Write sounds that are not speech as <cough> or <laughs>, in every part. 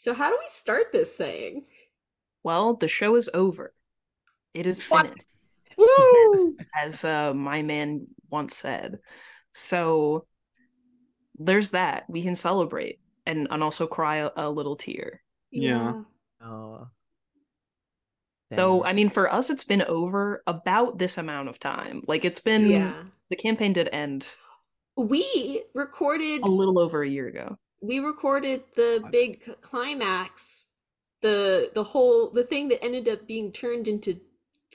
So how do we start this thing? Well, the show is over. It is What? finished, Woo! as uh, my man once said. So there's that. We can celebrate and, and also cry a, a little tear. Yeah. Oh. So. I mean, for us, it's been over about this amount of time. Like, it's been, Yeah. the campaign did end We recorded a little over a year ago. We recorded the I- big climax the the whole the thing that ended up being turned into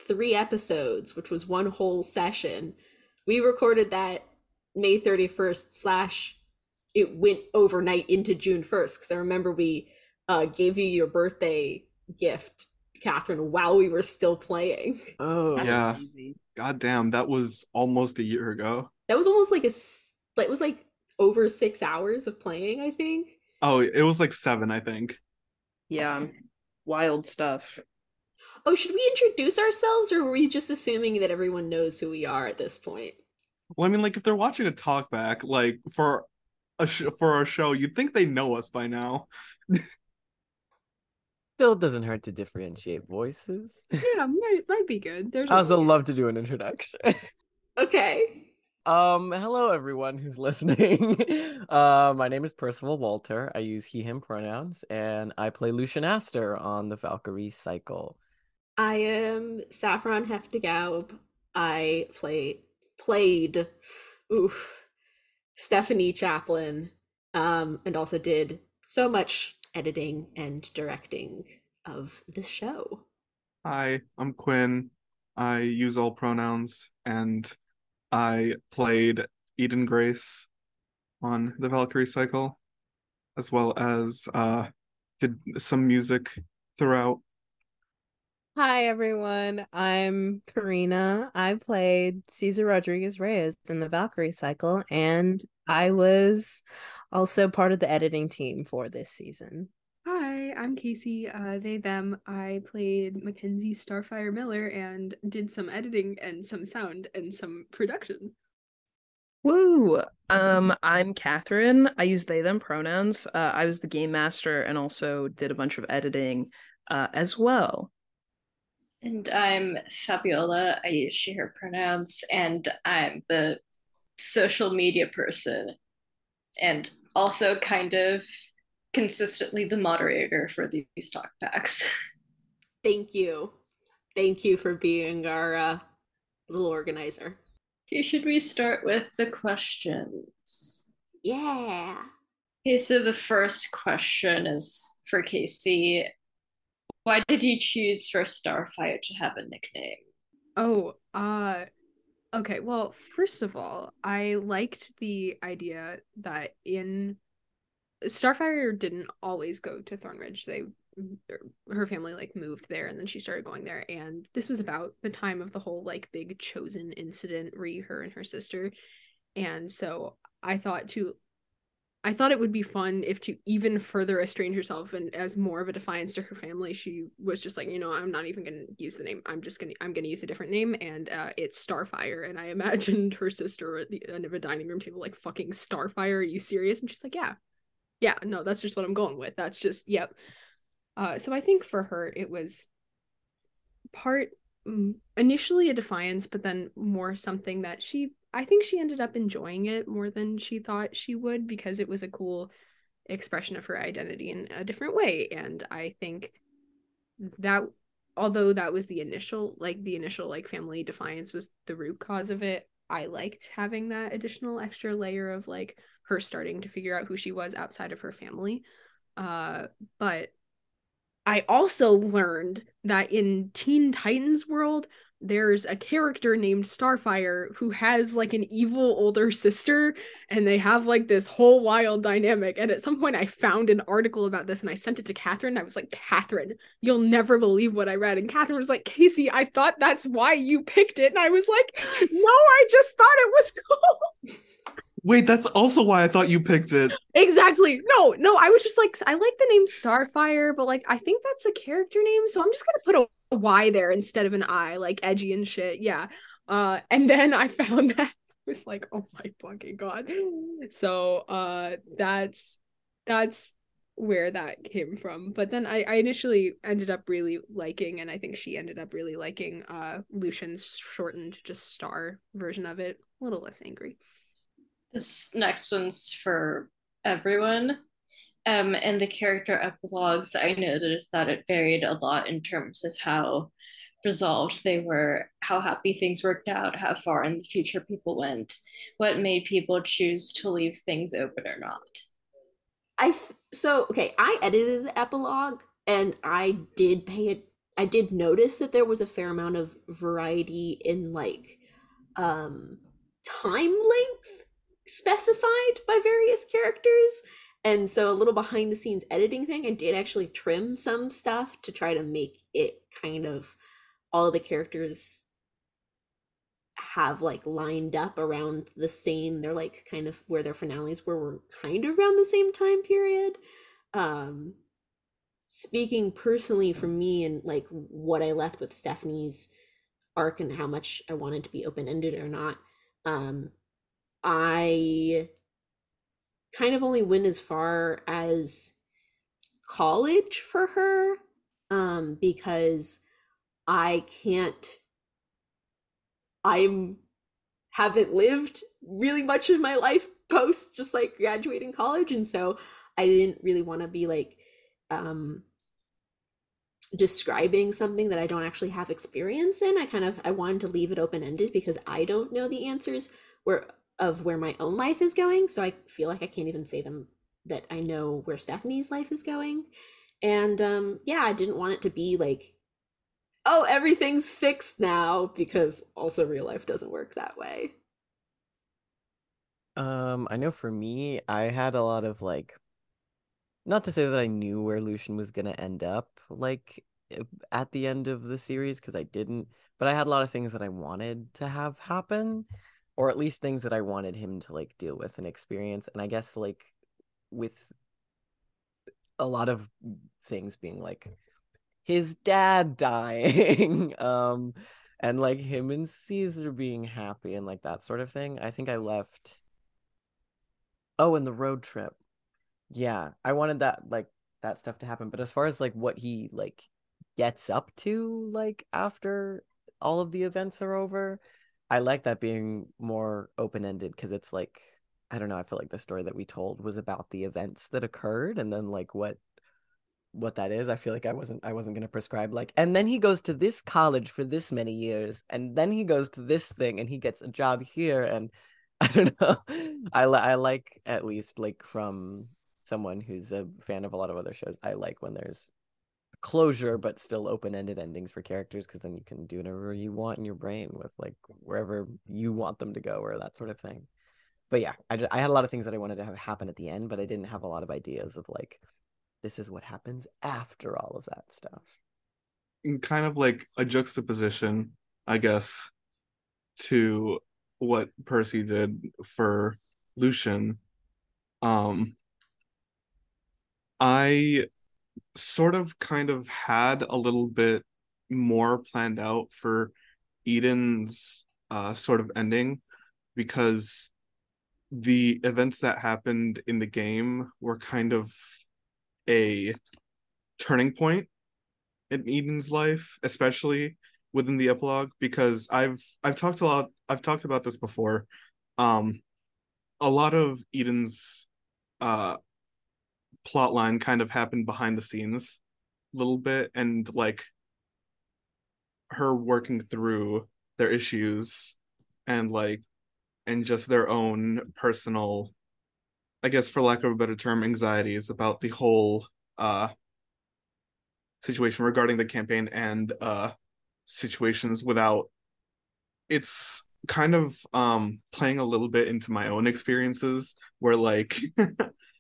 three episodes which was one whole session we recorded that may 31st slash it went overnight into june 1st because i remember we uh gave you your birthday gift catherine while we were still playing Oh. That's Yeah. crazy. God damn, that was almost a year ago. that was almost like a like it was like over six hours of playing i think Oh, it was like seven, I think. Yeah. Um, wild stuff. Oh, should we introduce ourselves or were we just assuming that everyone knows who we are at this point? Well, I mean, like if they're watching a talkback, like for a sh- for our show, you'd think they know us by now. <laughs> Still doesn't hurt to differentiate voices. Yeah, might might be good. There's I also love to do an introduction. <laughs> Okay. Um, hello everyone who's <laughs> listening. uh, my name is Percival Walter. I use he, him pronouns, and I play Lucian Aster on the Valkyrie cycle. I am Saffron Heftigaub. I play played oof Stephanie Chaplin. Um, and also did so much editing and directing of the show. Hi, I'm Quinn. I use all pronouns, and I played Eden Grace on the Valkyrie cycle, as well as uh did some music throughout. Hi everyone, I'm Karina. I played Caesar Rodriguez Reyes in the Valkyrie cycle, and I was also part of the editing team for this season. Hi, I'm Casey. Uh, they, them. I played Mackenzie Starfire Miller and did some editing and some sound and some production. Woo! Um, I'm Catherine. I use they them pronouns. Uh, I was the game master and also did a bunch of editing uh, as well. And I'm Fabiola. I use she, her pronouns, and I'm the social media person, and also kind of consistently the moderator for these talk packs. <laughs> Thank you. Thank you for being our uh, little organizer. Okay, should we start with the questions? Yeah. Okay, so the first question is for Casey. Why did you choose for Starfire to have a nickname? Oh, uh, okay. Well, first of all, I liked the idea that in Starfire didn't always go to Thornridge. They her family like moved there and then she started going there and this was about the time of the whole like big chosen incident re her and her sister. And so i thought to i thought it would be fun if to even further estrange herself and as more of a defiance to her family she was just like you know i'm not even gonna use the name. I'm just gonna i'm gonna use a different name and uh it's starfire and i <laughs> imagined her sister at the end of a dining room table like fucking starfire are you serious? And she's like yeah yeah no that's just what i'm going with that's just yep uh, so I think for her, it was part mm, initially a defiance, but then more something that she, I think she ended up enjoying it more than she thought she would because it was a cool expression of her identity in a different way. And I think that, although that was the initial, like the initial, like family defiance was the root cause of it, I liked having that additional extra layer of like her starting to figure out who she was outside of her family. Uh, but I also learned that in Teen Titans world, there's a character named Starfire who has like an evil older sister, and they have like this whole wild dynamic. And at some point, I found an article about this and I sent it to Catherine. I was like, Catherine, you'll never believe what I read. And Catherine was like, Casey, I thought that's why you picked it. And I was like, no, I just thought it was cool. <laughs> Wait, that's also why I thought you picked it. Exactly. No, no, I was just like, I like the name Starfire, but like, I think that's a character name, so I'm just gonna put a Y there instead of an I, like edgy and shit. Yeah. Uh, and then I <laughs> found that I was like, oh my fucking god. So, uh, that's that's where that came from. But then I, I initially ended up really liking, and I think she ended up really liking uh Lucian's shortened just star version of it. A little less angry. This next one's for everyone. Um, and the character epilogues, I noticed that it varied a lot in terms of how resolved they were, how happy things worked out, how far in the future people went, what made people choose to leave things open or not. I th- so okay. I edited the epilogue, and I did pay it. I did notice that there was a fair amount of variety in like um time length specified by various characters. And so a little behind the scenes editing thing, I did actually trim some stuff to try to make it kind of all of the characters have like lined up around the same they're like kind of where their finales were were kind of around the same time period um speaking personally for me and like what i left with stephanie's arc and how much i wanted to be open-ended or not um i kind of only went as far as college for her um because i can't I'm haven't lived really much of my life post just like graduating college and so I didn't really want to be like um describing something that I don't actually have experience in. I kind of I wanted to leave it open ended because I don't know the answers where of where my own life is going, so I feel like I can't even say them that I know where Stephanie's life is going. And um yeah, I didn't want it to be like oh, everything's fixed now because also real life doesn't work that way. Um, I know for me, I had a lot of like, not to say that I knew where Lucian was gonna end up, like eh, at the end of the series, because I didn't, but I had a lot of things that I wanted to have happen, or at least things that I wanted him to like deal with and experience. And I guess like with a lot of things being like his dad dying <laughs> um and like him and caesar being happy and like that sort of thing i think i left oh and the road trip yeah i wanted that like that stuff to happen but as far as like what he like gets up to like after all of the events are over i like that being more open-ended because it's like i don't know i feel like the story that we told was about the events that occurred and then like what what that is. I feel like I wasn't I wasn't gonna prescribe like and then he goes to this college for this many years and then he goes to this thing and he gets a job here and <laughs> I don't know. I li- I like at least like from someone who's a fan of a lot of other shows. I like when there's closure but still open-ended endings for characters because then you can do whatever you want in your brain with like wherever you want them to go or that sort of thing. But yeah, I just, I had a lot of things that I wanted to have happen at the end, but I didn't have a lot of ideas of like this is what happens after all of that stuff. Kind of like a juxtaposition, I guess, to what Percy did for Lucian. Um, I sort of kind of had a little bit more planned out for Eden's uh, sort of ending because the events that happened in the game were kind of a turning point in Eden's life, especially within the epilogue, because I've I've talked a lot I've talked about this before. Um a lot of Eden's uh plot line kind of happened behind the scenes a little bit and like her working through their issues and like and just their own personal I guess for lack of a better term, anxieties about the whole uh situation regarding the campaign and uh situations without it's kind of um playing a little bit into my own experiences where like <laughs>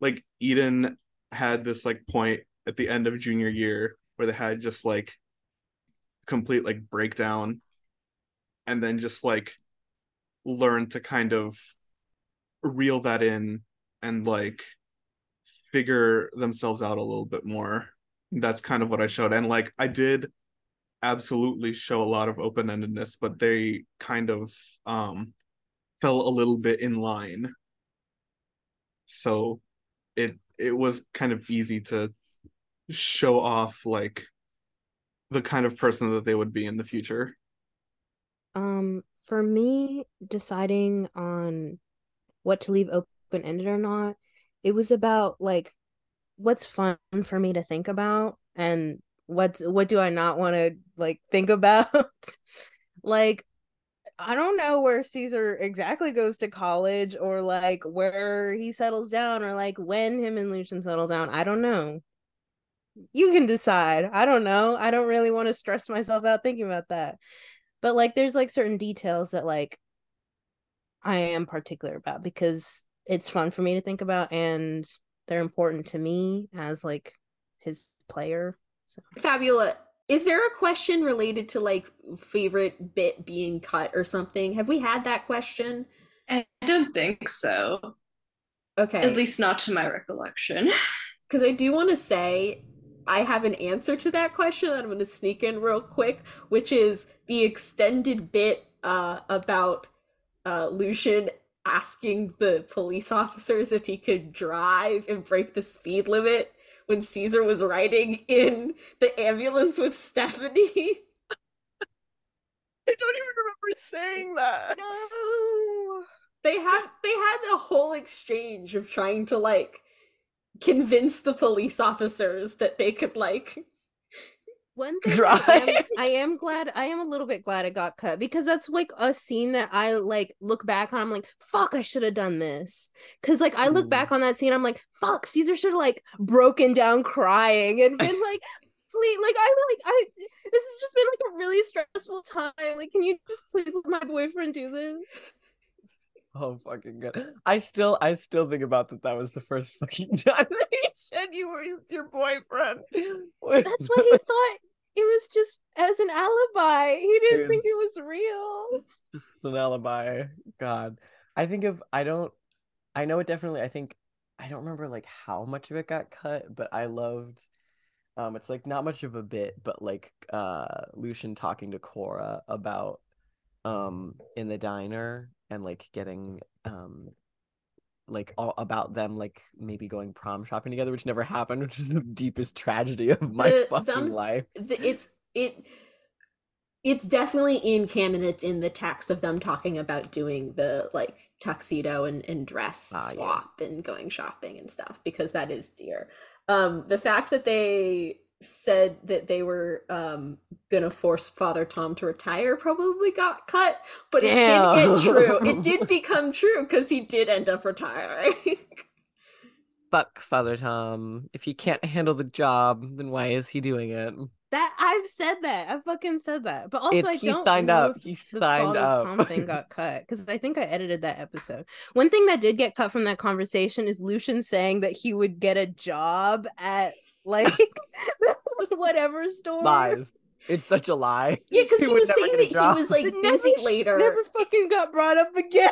like Eden had this like point at the end of junior year where they had just like complete like breakdown and then just like learn to kind of reel that in and like figure themselves out a little bit more. That's kind of what I showed. And like I did absolutely show a lot of open-endedness, but they kind of um fell a little bit in line. So it it was kind of easy to show off like the kind of person that they would be in the future. Um, for me, deciding on what to leave open ended or not, it was about like what's fun for me to think about and what's what do I not want to like think about. <laughs> like I don't know where Caesar exactly goes to college or like where he settles down or like when him and Lucian settle down. I don't know. You can decide. I don't know. I don't really want to stress myself out thinking about that. But like there's like certain details that like I am particular about because it's fun for me to think about and they're important to me as like his player. So Fabiola, is there a question related to like favorite bit being cut or something? Have we had that question? I don't think so. Okay. At least not to my recollection. <laughs> Because I do want to say I have an answer to that question that I'm going to sneak in real quick, which is the extended bit uh, about uh, Lucian asking the police officers if he could drive and break the speed limit when Caesar was riding in the ambulance with Stephanie. I don't even remember saying that. No. They had they had a whole exchange of trying to like convince the police officers that they could like one <laughs> thing. I am, I am glad I am a little bit glad it got cut because that's like a scene that I like look back on I'm like fuck I should have done this cuz like I look Mm. back on that scene I'm like fuck Caesar should have like broken down crying and <laughs> been like please like I'm like I this has just been like a really stressful time like can you just please let my boyfriend do this Oh fucking good. I still I still think about that that was the first fucking <laughs> time that he said you were your boyfriend. that's what he thought it was just as an alibi he didn't think it was real just an alibi. God. I think of I don't I know it definitely I think I don't remember like how much of it got cut, but I loved um it's like not much of a bit, but like uh Lucian talking to Cora about um in the diner and like getting um like all about them like maybe going prom shopping together, which never happened, <laughs> which is the deepest tragedy of my The- fucking them- life. the, it's it it's definitely in canon it's in the text of them talking about doing the like tuxedo and, and dress Ah, yes. swap and going shopping and stuff because that is dear um the fact that they said that they were um gonna force father tom to retire probably got cut but it did get true it <laughs> did become true because he did end up retiring Fuck Father Tom. If he can't handle the job, then why is he doing it? That I've said that. I fucking said that. But also, It's- I he don't signed know up. if He the signed Father up. Tom thing got cut because I think I edited that episode. One thing that did get cut from that conversation is Lucian saying that he would get a job at like <laughs> <laughs> whatever store. Lies. It's such a lie. yeah because <laughs> He he was saying that job. he was like never busy later Never fucking got brought up again.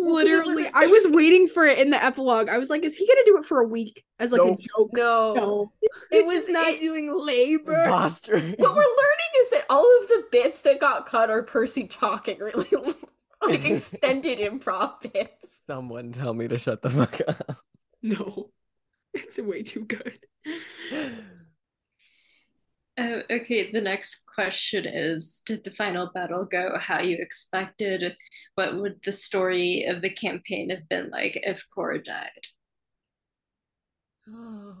Literally, I was waiting for it in the epilogue. I was like, is he gonna do it for a week as like Nope. a joke? no No. it was not it- doing labor. What we're learning is that all of the bits that got cut are Percy talking really like extended improv bits. Someone tell me to shut the fuck up. No. It's way too good. Uh, okay, the next question is Did the final battle go how you expected? What would the story of the campaign have been like if Cora died? Oh.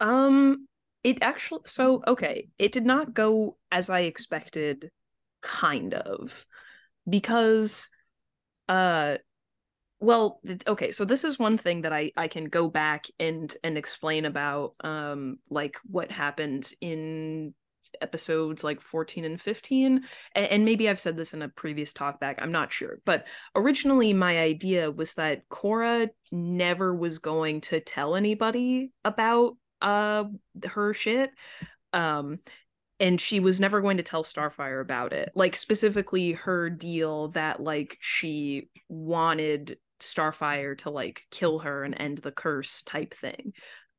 Um, it actually so okay, it did not go as I expected, kind of, because, uh, well, okay, so this is one thing that I I can go back and and explain about, um, like what happened in episodes like 14 and 15 and, and maybe i've said this in a previous talk back i'm not sure but originally my idea was that cora never was going to tell anybody about uh her shit um and she was never going to tell starfire about it like specifically her deal that like she wanted starfire to like kill her and end the curse type thing.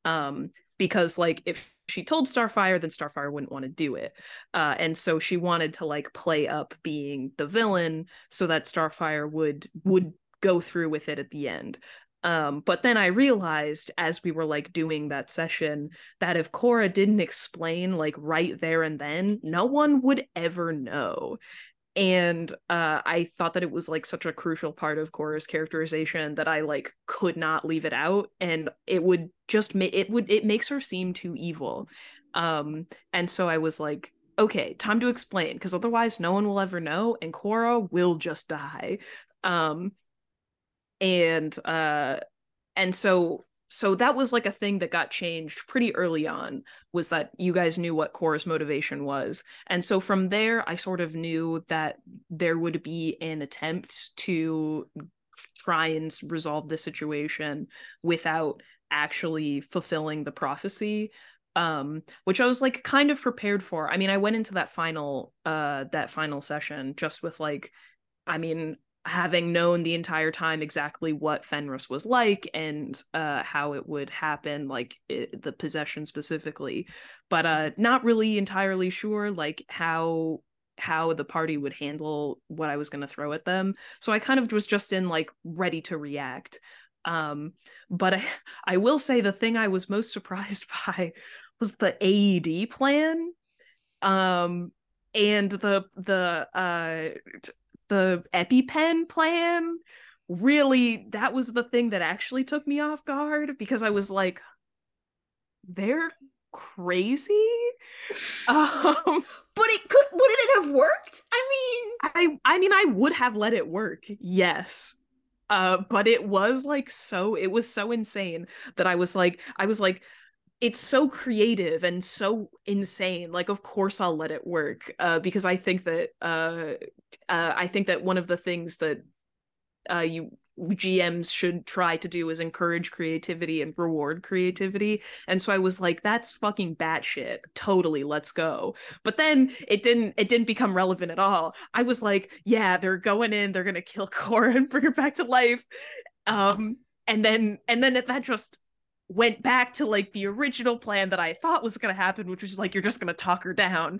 Um because like if she told starfire then starfire wouldn't want to do it. Uh and so she wanted to like play up being the villain so that starfire would would go through with it at the end. Um, but then I realized as we were like doing that session that if Cora didn't explain like right there and then, no one would ever know. And uh, I thought that it was like such a crucial part of Cora's characterization that I like could not leave it out, and it would just make it would it makes her seem too evil. Um, and so I was like, okay, time to explain because otherwise no one will ever know, and Cora will just die. Um, and uh and so so that was like a thing that got changed pretty early on was that you guys knew what Cora's motivation was. And so from there i sort of knew that there would be an attempt to try and resolve the situation without actually fulfilling the prophecy um which i was like kind of prepared for. I mean i went into that final uh that final session just with like i mean having known the entire time exactly what Fenris was like and uh, how it would happen, like it, the possession specifically, but uh, not really entirely sure like how how the party would handle what I was going to throw at them. So I kind of was just in like ready to react. Um, but I, I will say the thing I was most surprised <laughs> by was the AED plan um and the the uh the EpiPen plan really that was the thing that actually took me off guard because I was like, they're crazy. Um, <laughs> but it could wouldn't it have worked? I mean, I I mean I would have let it work. Yes. Uh, but it was like so it was so insane that I was like I was like it's so creative and so insane like of course i'll let it work uh, because i think that uh, uh, i think that one of the things that uh, you gms should try to do is encourage creativity and reward creativity and so i was like that's fucking batshit. Totally let's go. But then it didn't it didn't become relevant at all. I was like yeah they're going in they're gonna kill <laughs> cora and bring her back to life. Um and then and then that just went back to like the original plan that I thought was going to happen, which was like you're just going to talk her down.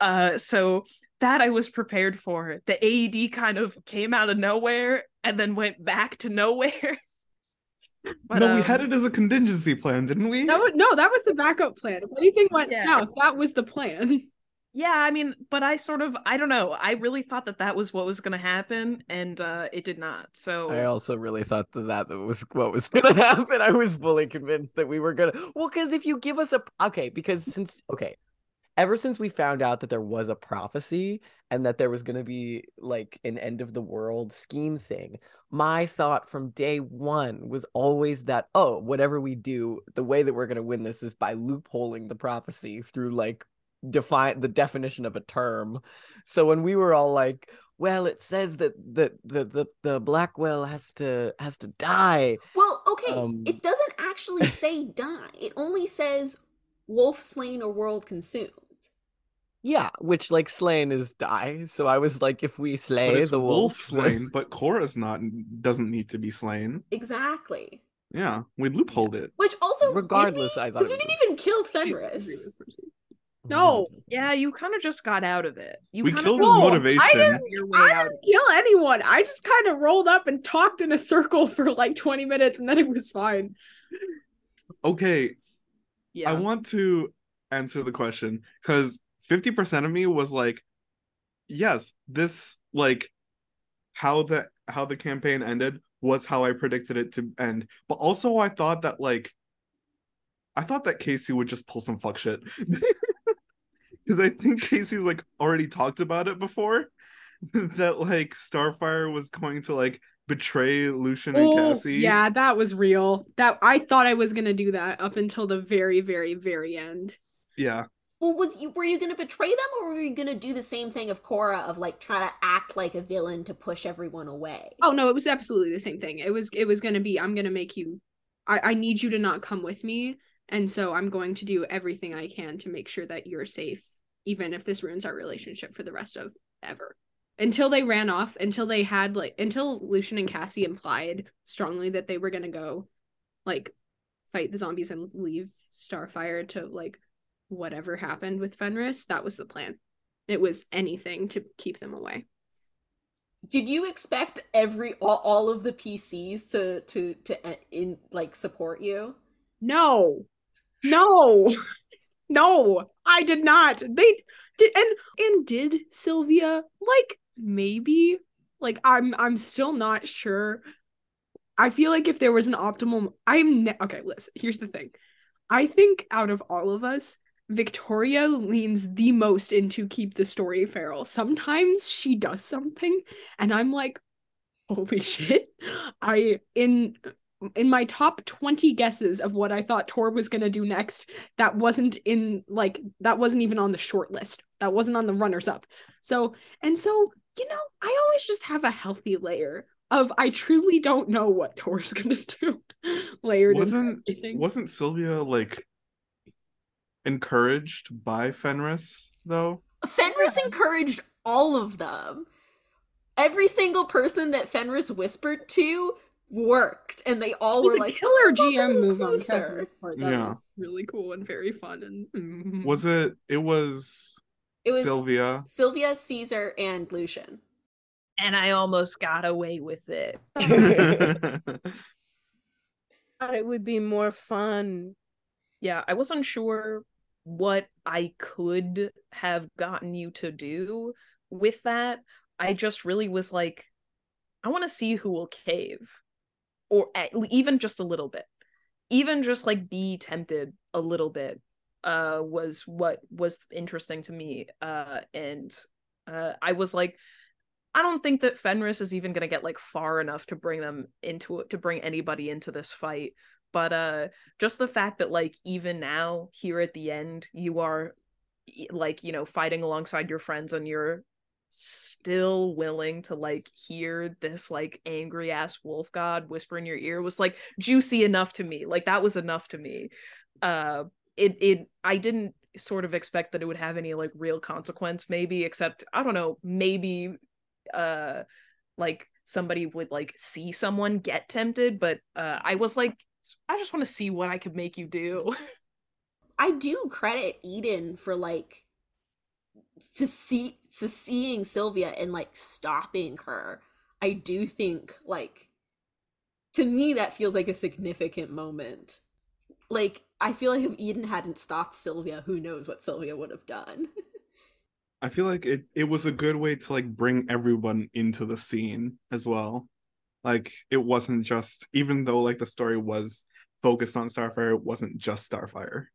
Uh, so that I was prepared for. The AED kind of came out of nowhere and then went back to nowhere. <laughs> but, no, um, we had it as a contingency plan, didn't we? No, no, that was the backup plan. If anything went yeah. south, that was the plan. <laughs> yeah i mean but i sort of i don't know i really thought that that was what was going to happen and uh it did not so i also really thought that that was what was <laughs> going to happen i was fully convinced that we were going to well because if you give us a okay because since okay ever since we found out that there was a prophecy and that there was going to be like an end of the world scheme thing my thought from day one was always that oh whatever we do the way that we're going to win this is by loopholing the prophecy through like define the definition of a term. So when we were all like, well, it says that the the the, the Blackwell has to has to die. Well, okay, um, it doesn't actually <laughs> say die. It only says wolf slain or world consumed. Yeah, which like slain is die. So I was like, if we slay the wolf, wolf slain, but Cora's not doesn't need to be slain. Exactly. Yeah, we loopholed it. Which also, regardless, we, I thought because we didn't even kill Fenris. No. Mm-hmm. Yeah, you kind of just got out of it. You we killed his motivation. I didn't, I didn't kill anyone. I just kind of rolled up and talked in a circle <laughs> for like 20 minutes and then it was fine. Okay. Yeah. I want to answer the question because 50% of me was like, yes, this like how the how the campaign ended was how I predicted it to end. But also I thought that like I thought that Casey would just pull some fuck shit. <laughs> because I think Casey's like already talked about it before <laughs> that like Starfire was going to like betray Lucian oh, and Cassie. Yeah, that was real. That I thought I was gonna do that up until the very, very, very end. Yeah. Well, was you were you gonna betray them, or were you gonna do the same thing of Cora of like try to act like a villain to push everyone away? Oh no, it was absolutely the same thing. It was it was gonna be I'm gonna make you. I I need you to not come with me, and so I'm going to do everything I can to make sure that you're safe even if this ruins our relationship for the rest of ever. Until they ran off, until they had like until Lucian and Cassie implied strongly that they were gonna go like fight the zombies and leave Starfire to like whatever happened with Fenris, that was the plan. It was anything to keep them away. did you expect every all, all of the PCs to to to uh, in like support you? No. No. <laughs> No, I did not. They did and and did Sylvia like maybe like I'm I'm still not sure. I feel like if there was an optimal I'm ne- okay, listen. Here's the thing. I think out of all of us, Victoria leans the most into keep the story feral. Sometimes she does something and I'm like, holy <laughs> shit. I in in my top 20 guesses of what I thought Tor was going to do next, that wasn't in like that wasn't even on the short list. That wasn't on the runners up. So, and so, you know, I always just have a healthy layer of I truly don't know what Tor's going to do. <laughs> Layered wasn't into everything. wasn't Sylvia like encouraged by Fenris though? Fenris encouraged all of them. Every single person that Fenris whispered to worked, and they all It was were a like, killer "Oh, GM move on closer." Kevin's. That Yeah. was really cool and very fun and mm. Was it it was It was- Sylvia. Sylvia, Caesar, and Lucian. And I almost got away with it. <laughs> <laughs> thought it would be more fun. Yeah, I wasn't sure what I could have gotten you to do with that. I just really was like, I want to see who will cave, or even just a little bit, even just like be tempted a little bit. Uh, was what was interesting to me. Uh, and uh, I was like, I don't think that Fenris is even gonna get like far enough to bring them into it to bring anybody into this fight. But uh just the fact that like even now here at the end you are like you know fighting alongside your friends and you're still willing to like hear this like angry ass wolf god whisper in your ear was like juicy enough to me like that was enough to me. Uh it it i didn't sort of expect that it would have any like real consequence maybe except i don't know maybe uh like somebody would like see someone get tempted but uh i was like i just want to see what i could make you do. I do credit Eden for like to see to seeing Sylvia and like stopping her. I do think like to me that feels like a significant moment. Like I feel like if Eden hadn't stopped Sylvia, who knows what Sylvia would have done. I feel like it it was a good way to like bring everyone into the scene as well. Like it wasn't just even though like the story was focused on Starfire, it wasn't just Starfire.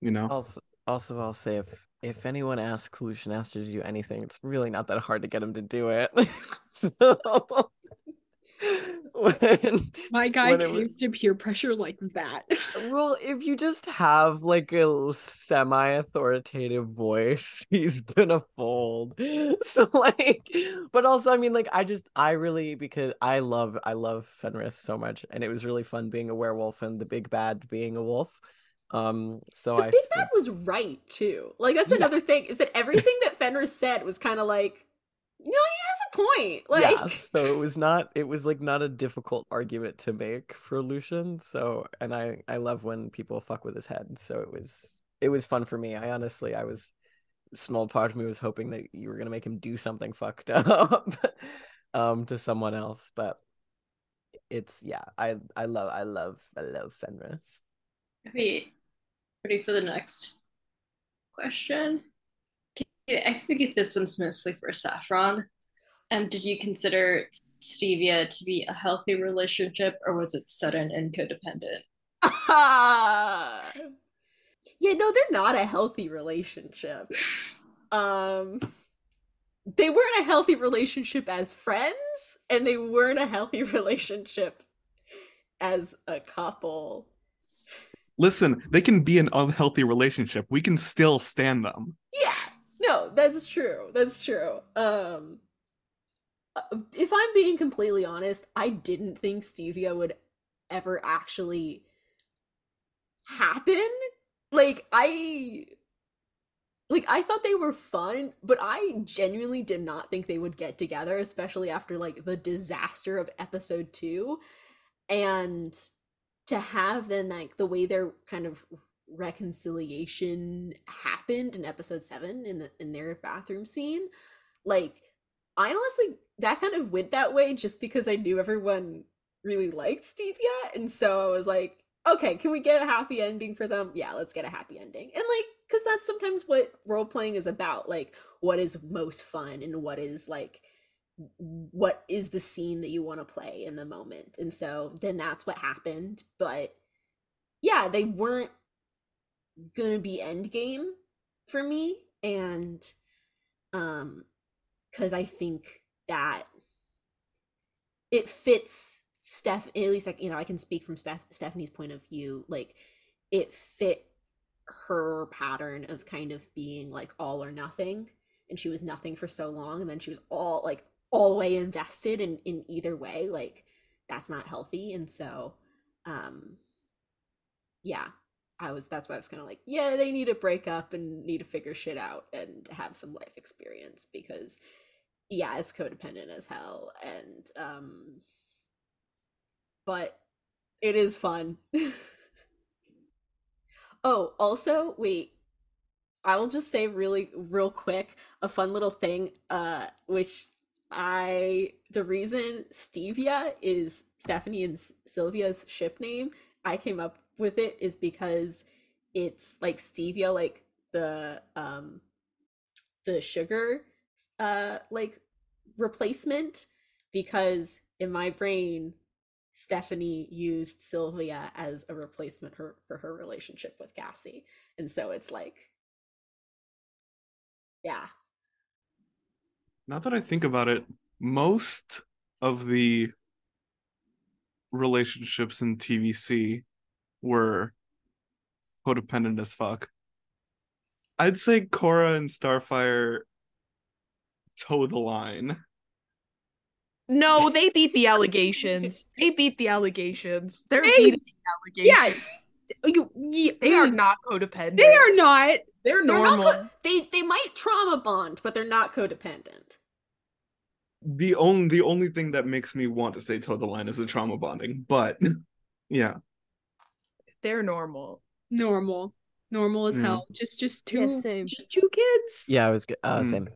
You know? Also, also, I'll say if if anyone asks Lucian Astor to do anything, it's really not that hard to get him to do it. <laughs> so, when, My guy caves was- to peer pressure like that. well, if you just have like a semi-authoritative voice, <laughs> he's gonna fold. <laughs> So like, but also, I mean, like, I just, I really because I love, I love Fenris so much, and it was really fun being a werewolf and the big bad being a wolf. Um, so the I big think- bad was right too. Like that's Yeah. another thing is that <laughs> everything that Fenris said was kind of like, no, he has a point. <laughs> Like yeah, so it was not it was like not a difficult argument to make for Lucian. So and I I love when people fuck with his head. So it was it was fun for me. I honestly I was small part of me was hoping that you were gonna make him do something fucked <laughs> up um to someone else, but it's yeah, I I love I love I love Fenris. Ready, ready for the next question? I think this one's mostly for Saffron. Um, did you consider Stevia to be a healthy relationship, or was it sudden and codependent? <laughs> yeah, no, they're not a healthy relationship. <laughs> Um they weren't a healthy relationship as friends, and they weren't a healthy <laughs> relationship as a couple. Listen, they can be an unhealthy relationship. We can still stand them. Yeah, no, that's true. That's true. Um, uh, if I'm being completely honest, I didn't think Stevia would ever actually happen. Like I like I thought they were fun, but I genuinely did not think they would get together, especially after like the disaster of episode 2 and to have then like the way their kind of reconciliation happened in episode 7 in the in their bathroom scene like I honestly that kind of went that way just because I knew everyone really liked Stevia, and so I was like, okay, can we get a happy ending for them? Yeah, let's get a happy ending. And like, because that's sometimes what role playing is about. Like, what is most fun and what is like what is the scene that you want to play in the moment. And so then that's what happened but yeah they weren't gonna be end game for me. And um because i think that it fits steph at least like you know i can speak from Steph- stephanie's point of view like it fit her pattern of kind of being like all or nothing. And she was nothing for so long and then she was all like all way invested in in either way like that's not healthy. And so um yeah i was that's why i was kind of like yeah they need to break up and need to figure shit out and have some life experience because yeah it's codependent as hell. And um but it is fun. <laughs> Oh also wait i will just say really real quick a fun little thing uh which I the reason Stevia is Stephanie and Sylvia's ship name, I came up with it is because it's like stevia like the um the sugar uh like replacement because in my brain Stephanie used Sylvia as a replacement her, for her relationship with Cassie. And so it's like yeah, now that I think about it, most of the relationships in TVC were codependent as fuck. I'd say Cora and Starfire toe the line. No, they beat the allegations. they beat the allegations. They're They- beating the Yeah, allegations. you, you, They are not codependent. They are not. They're They're normal. not co- they they might trauma bond, but they're not codependent. The only the only thing that makes me want to say toe the line is the trauma bonding, but <laughs> yeah. They're normal. Normal. Normal as Mm. hell. Just just two Yeah, same. just two kids. Yeah, I was good. Uh, Mm. same.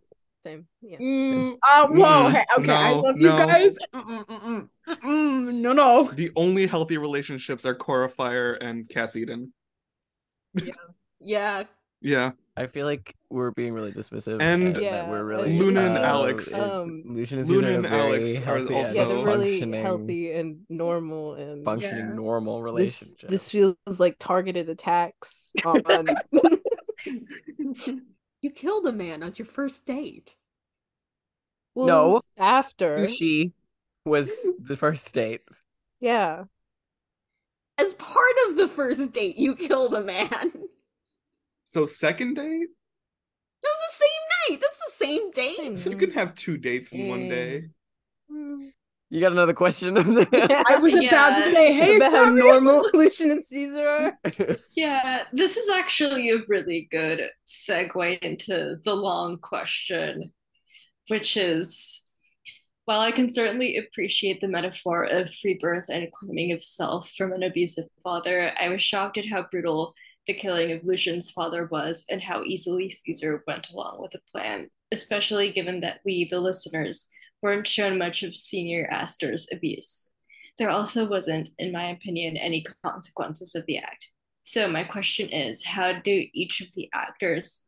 Same. Yeah. Mm, uh, whoa, Mm, hey, okay, I no, love you guys. Mm-mm, mm-mm, mm-mm, no, no. The only healthy relationships are Cora Fire and Cass Eden. Yeah, Yeah. I feel like we're being really dismissive, And- that Yeah, we're really Luna and uh, Alex. Um, Lucian and Luna and Alex are also- yeah, they're really functioning, healthy and normal and functioning Yeah. normal this relationship. this feels like targeted attacks <laughs> on you killed a man as your first date. Well, No. after She was the first date. yeah As part of the first date, you killed a man. It So second date? That was the same night. That's the same date. Same. You can have two dates in one day. You got another question? <laughs> I was about to Yeah. say, hey, about how normal Lucian and Caesar are. <laughs> Yeah, this is actually a really good segue into the long question, which is while I can certainly appreciate the metaphor of free birth and claiming of self from an abusive father, I was shocked at how brutal the killing of Lucian's father was and how easily Caesar went along with the plan, especially given that we, the listeners, weren't shown much of Senior Astor's abuse. There also wasn't, in my opinion, any consequences of the act. So my question is, how do each of the actors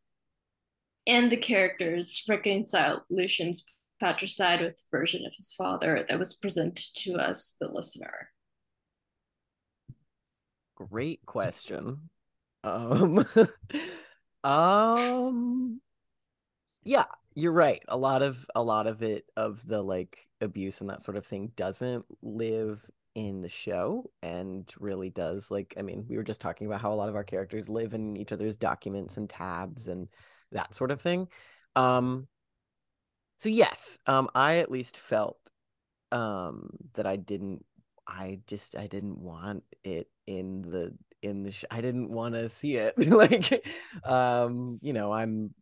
and the characters reconcile Lucian's patricide with the version of his father that was presented to us, the listener? Great question. Um, <laughs> um, yeah, you're right. A lot of a lot of it of the like abuse and that sort of thing doesn't live in the show and really does like I mean, we were just talking about how a lot of our characters live in each other's documents and tabs and that sort of thing. Um, so yes, um, I at least felt um that I didn't I just I didn't want it in the in the sh- I didn't want to see it <laughs> like um you know I'm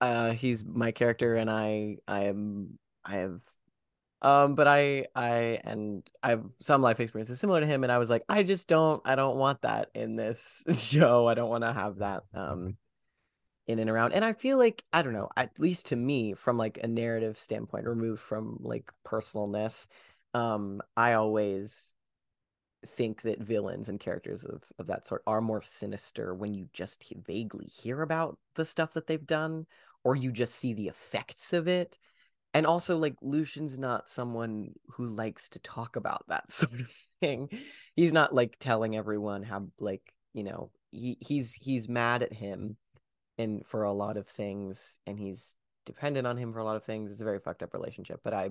uh he's my character and I I am I have um but I I and I have some life experiences similar to him and I was like I just don't I don't want that in this <laughs> show I don't want to have that um in and around. And I feel like I don't know, at least to me, from like a narrative standpoint, removed from like personalness, um, I always think that villains and characters of, of that sort are more sinister when you just vaguely hear about the stuff that they've done or you just see the effects of it. And also like lucian's not someone who likes to talk about that <laughs> sort of thing. He's not like telling everyone how like you know he he's he's mad at him and for a lot of things and he's dependent on him for a lot of things. It's a very fucked up relationship but i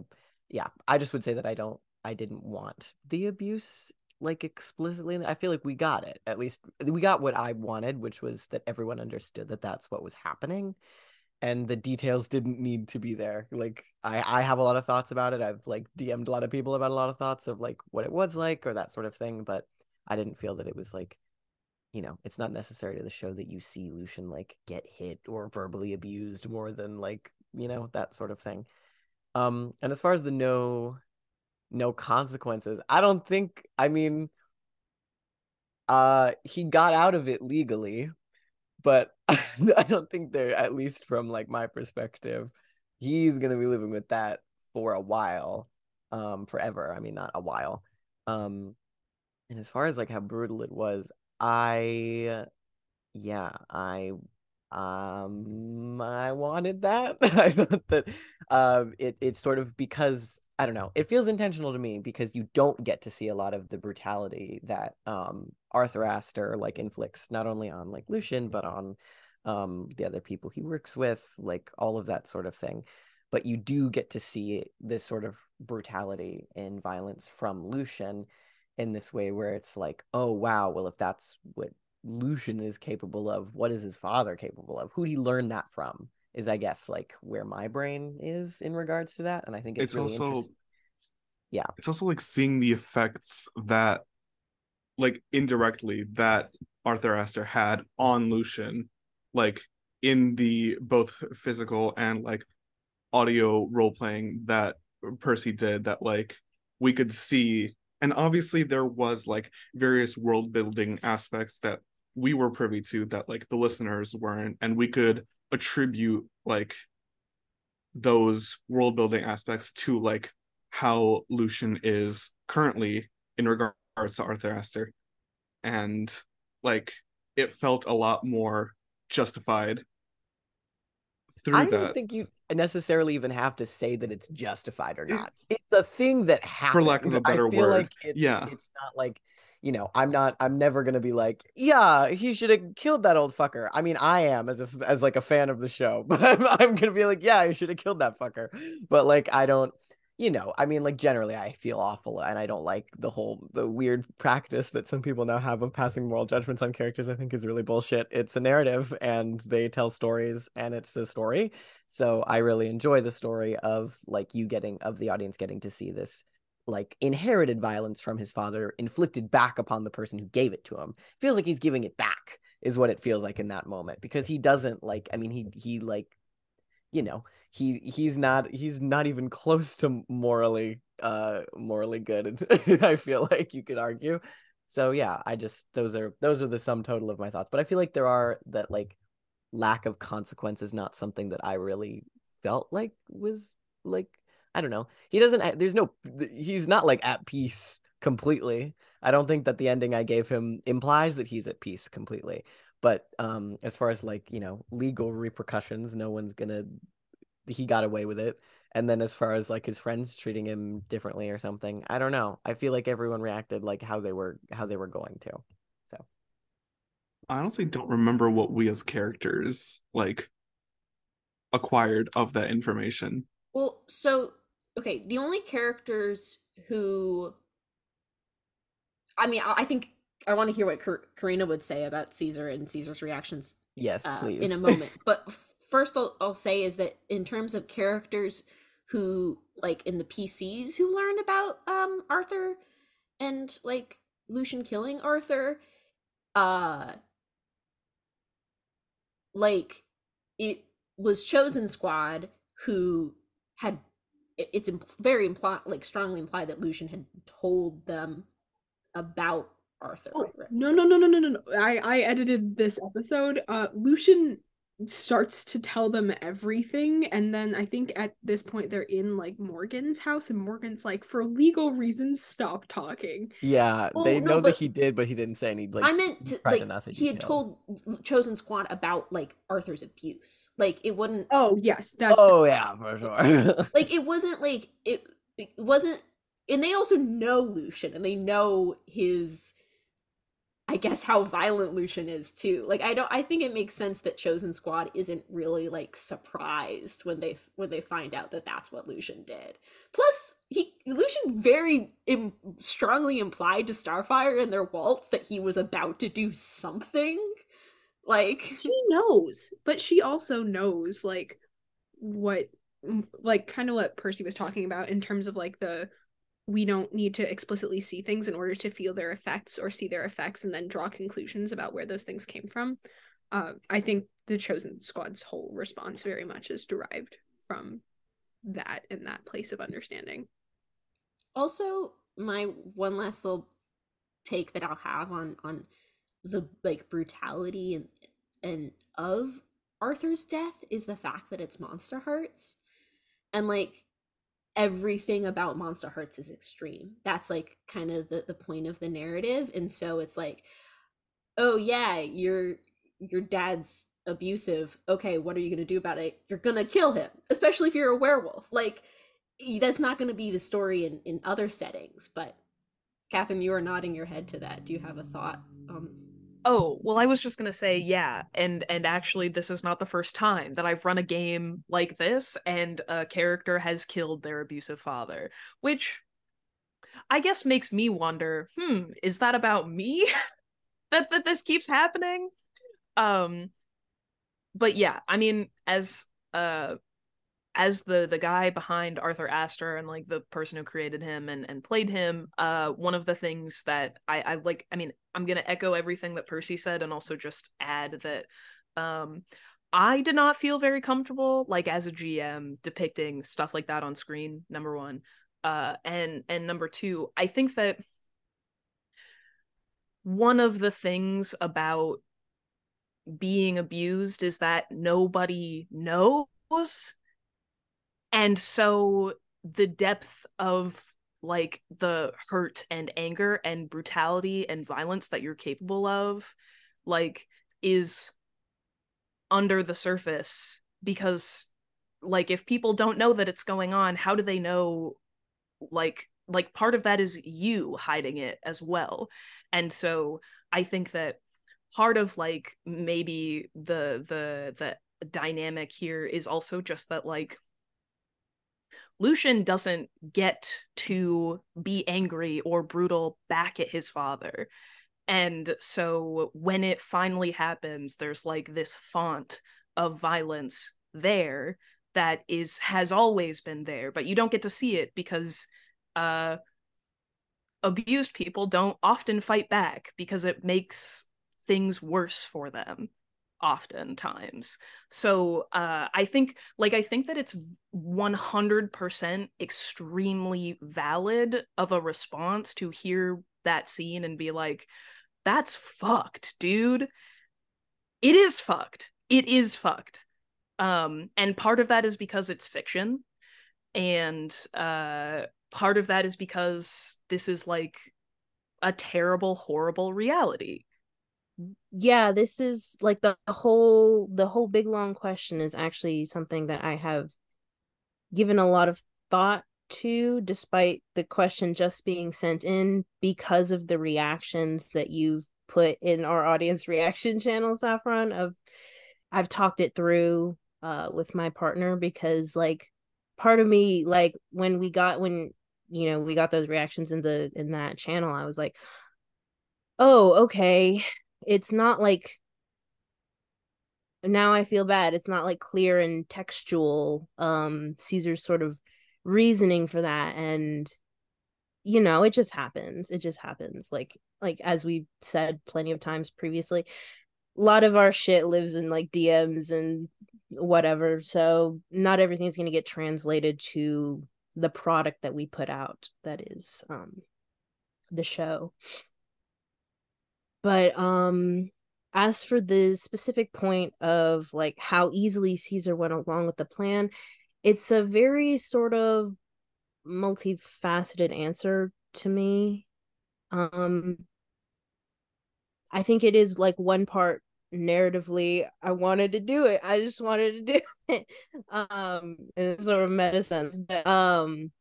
yeah i just would say that i don't i didn't want the abuse like explicitly i feel like we got it at least we got what i wanted which was that everyone understood that that's what was happening and the details didn't need to be there like i i have a lot of thoughts about it i've like dm'd a lot of people about a lot of thoughts of like what it was like or that sort of thing but i didn't feel that it was like you know it's not necessary to the show that you see lucian like get hit or verbally abused more than like you know that sort of thing. Um and as far as the no no consequences i don't think i mean uh he got out of it legally but <laughs> I don't think they're at least from like my perspective, he's gonna be living with that for a while, um, forever. I mean, not a while. Um, and as far as like how brutal it was, I, yeah, I, um, I wanted that. <laughs> I thought that, um, it it's sort of because I don't know. It feels intentional to me because you don't get to see a lot of the brutality that um Arthur Astor like inflicts not only on like Lucian but on um the other people he works with, like all of that sort of thing. But you do get to see this sort of brutality and violence from Lucian in this way where it's like, oh wow, well if that's what Lucian is capable of, what is his father capable of? Who'd he learn that from? is I guess like where my brain is in regards to that, and I think it's, It's really also interesting. Yeah. it's also like seeing the effects that like indirectly that Arthur Astor had on Lucian, like in the both physical and like audio role playing that Percy did that like we could see and obviously there was like various world building aspects that we were privy to that like the listeners weren't and we could attribute like those world building aspects to like how Lucian is currently in regards to Arthur Astor. And like it felt a lot more justified through I that. don't think you necessarily even have to say that it's justified or not. It's a thing that happens. For lack of a better I feel word, like it's, yeah. it's not like you know. I'm not. I'm never gonna be like, yeah, he should have killed that old fucker. I mean, I am as a as like a fan of the show, <laughs> but I'm, I'm gonna be like, yeah, he should have killed that fucker. But like, I don't. You know, I mean, like generally, I feel awful, and I don't like the whole the weird practice that some people now have of passing moral judgments on characters. I think is really bullshit. It's a narrative, and they tell stories, and it's a story. So I really enjoy the story of like you getting of the audience getting to see this like inherited violence from his father inflicted back upon the person who gave it to him. feels like he's giving it back is what it feels like in that moment because he doesn't like I mean he he like you know he he's not he's not even close to morally uh morally good <laughs> I feel like you could argue. So yeah, I just those are those are the sum total of my thoughts. But I feel like there are that like lack of consequence is not something that I really felt like was like I don't know. He doesn't there's no he's not like at peace completely. I don't think that the ending I gave him implies that he's at peace completely. But um as far as like, you know, legal repercussions, no one's to he got away with it. And then as far as like his friends treating him differently or something, I don't know. I feel like everyone reacted like how they were how they were going to. So I honestly don't remember what we as characters like acquired of that information. Well, so okay, the only characters who I mean, I I think I want to hear what Kar- Karina would say about Caesar and Caesar's reactions yes, uh, please. in a <laughs> moment. but first, I'll, I'll say is that in terms of characters who, like, in the PCs who learned about um Arthur and like Lucian killing Arthur, uh, like it was Chosen Squad who had it's very implied, like strongly implied that Lucian had told them about Arthur. Oh, right? no, no, no, no, no, no, no. I I edited this episode. Uh, Lucian starts to tell them everything and then i think at this point they're in like morgan's house and morgan's like for legal reasons stop talking Yeah, Well, they no, know that he did, but he didn't say any. Like I meant to, tried to like not say he had told Chosen Squad about like Arthur's abuse. Like it wouldn't oh yes that's Oh yeah, for sure. <laughs> like it wasn't like it it wasn't and they also know Lucian and they know his I guess how violent Lucian is too. Like I don't I think it makes sense that Chosen Squad isn't really like surprised when they when they find out that that's what Lucian did. Plus he Lucian very Im- strongly implied to Starfire in their waltz that he was about to do something. Like he knows but she also knows like what like kind of what percy was talking about in terms of like the we don't need to explicitly see things in order to feel their effects or see their effects and then draw conclusions about where those things came from. Uh, i think the chosen squad's whole response very much is derived from that and that place of understanding. Also my one last little take that I'll have on on the like brutality and and of Arthur's death is the fact that it's Monsterhearts. And like everything about Monsterhearts is extreme. That's like kind of the the point of the narrative and so it's like oh yeah, your your dad's abusive. Okay, what are you to do about it? You're to kill him, especially if you're a werewolf. Like that's not to be the story in in other settings but catherine you are nodding your head to that do you have a thought Oh, well, I was just gonna say, yeah, and and actually, this is not the first time that I've run a game like this, and a character has killed their abusive father, which I guess makes me wonder, hmm, is that about me? <laughs> that that this keeps happening? Um, but yeah, I mean, as uh as the the guy behind Arthur Astor and like the person who created him and and played him, uh, one of the things that I I like, I mean, I'm gonna echo everything that Percy said and also just add that, um, I did not feel very comfortable like as a GM depicting stuff like that on screen. Number one, uh, and and number two, I think that one of the things about being abused is that nobody knows and so the depth of like the hurt and anger and brutality and violence that you're capable of like is under the surface because like if people don't know that it's going on how do they know like like part of that is you hiding it as well. And so i think that part of like maybe the the the dynamic here is also just that like Lucian doesn't get to be angry or brutal back at his father. And so when it finally happens, there's like this font of violence there that is has always been there, but you don't get to see it because uh abused people don't often fight back because it makes things worse for them oftentimes. So uh i think like i think that it's 100% extremely valid of a response to hear that scene and be like that's fucked dude. It is fucked. It is fucked. Um and part of that is because it's fiction. And uh part of that is because this is like a terrible horrible reality yeah this is like the whole the whole big long question is actually something that i have given a lot of thought to despite the question just being sent in because of the reactions that you've put in our audience <laughs> reaction channel saffron of i've talked it through uh with my partner because like part of me like when we got when you know we got those reactions in the in that channel i was like oh okay it's not like now I feel bad. It's not like clear and textual. Um, Caesar's sort of reasoning for that, and you know, it just happens. It just happens. Like like as we said plenty of times previously, a lot of our shit lives in like DMs and whatever. So not everything's gonna get translated to the product that we put out. That is um the show but um as for the specific point of like how easily Caesar went along with the plan, it's a very sort of multifaceted answer to me. Um I think it is like one part narratively I wanted to do it. I just wanted to do <laughs> it. Um in sort of meta sense. But um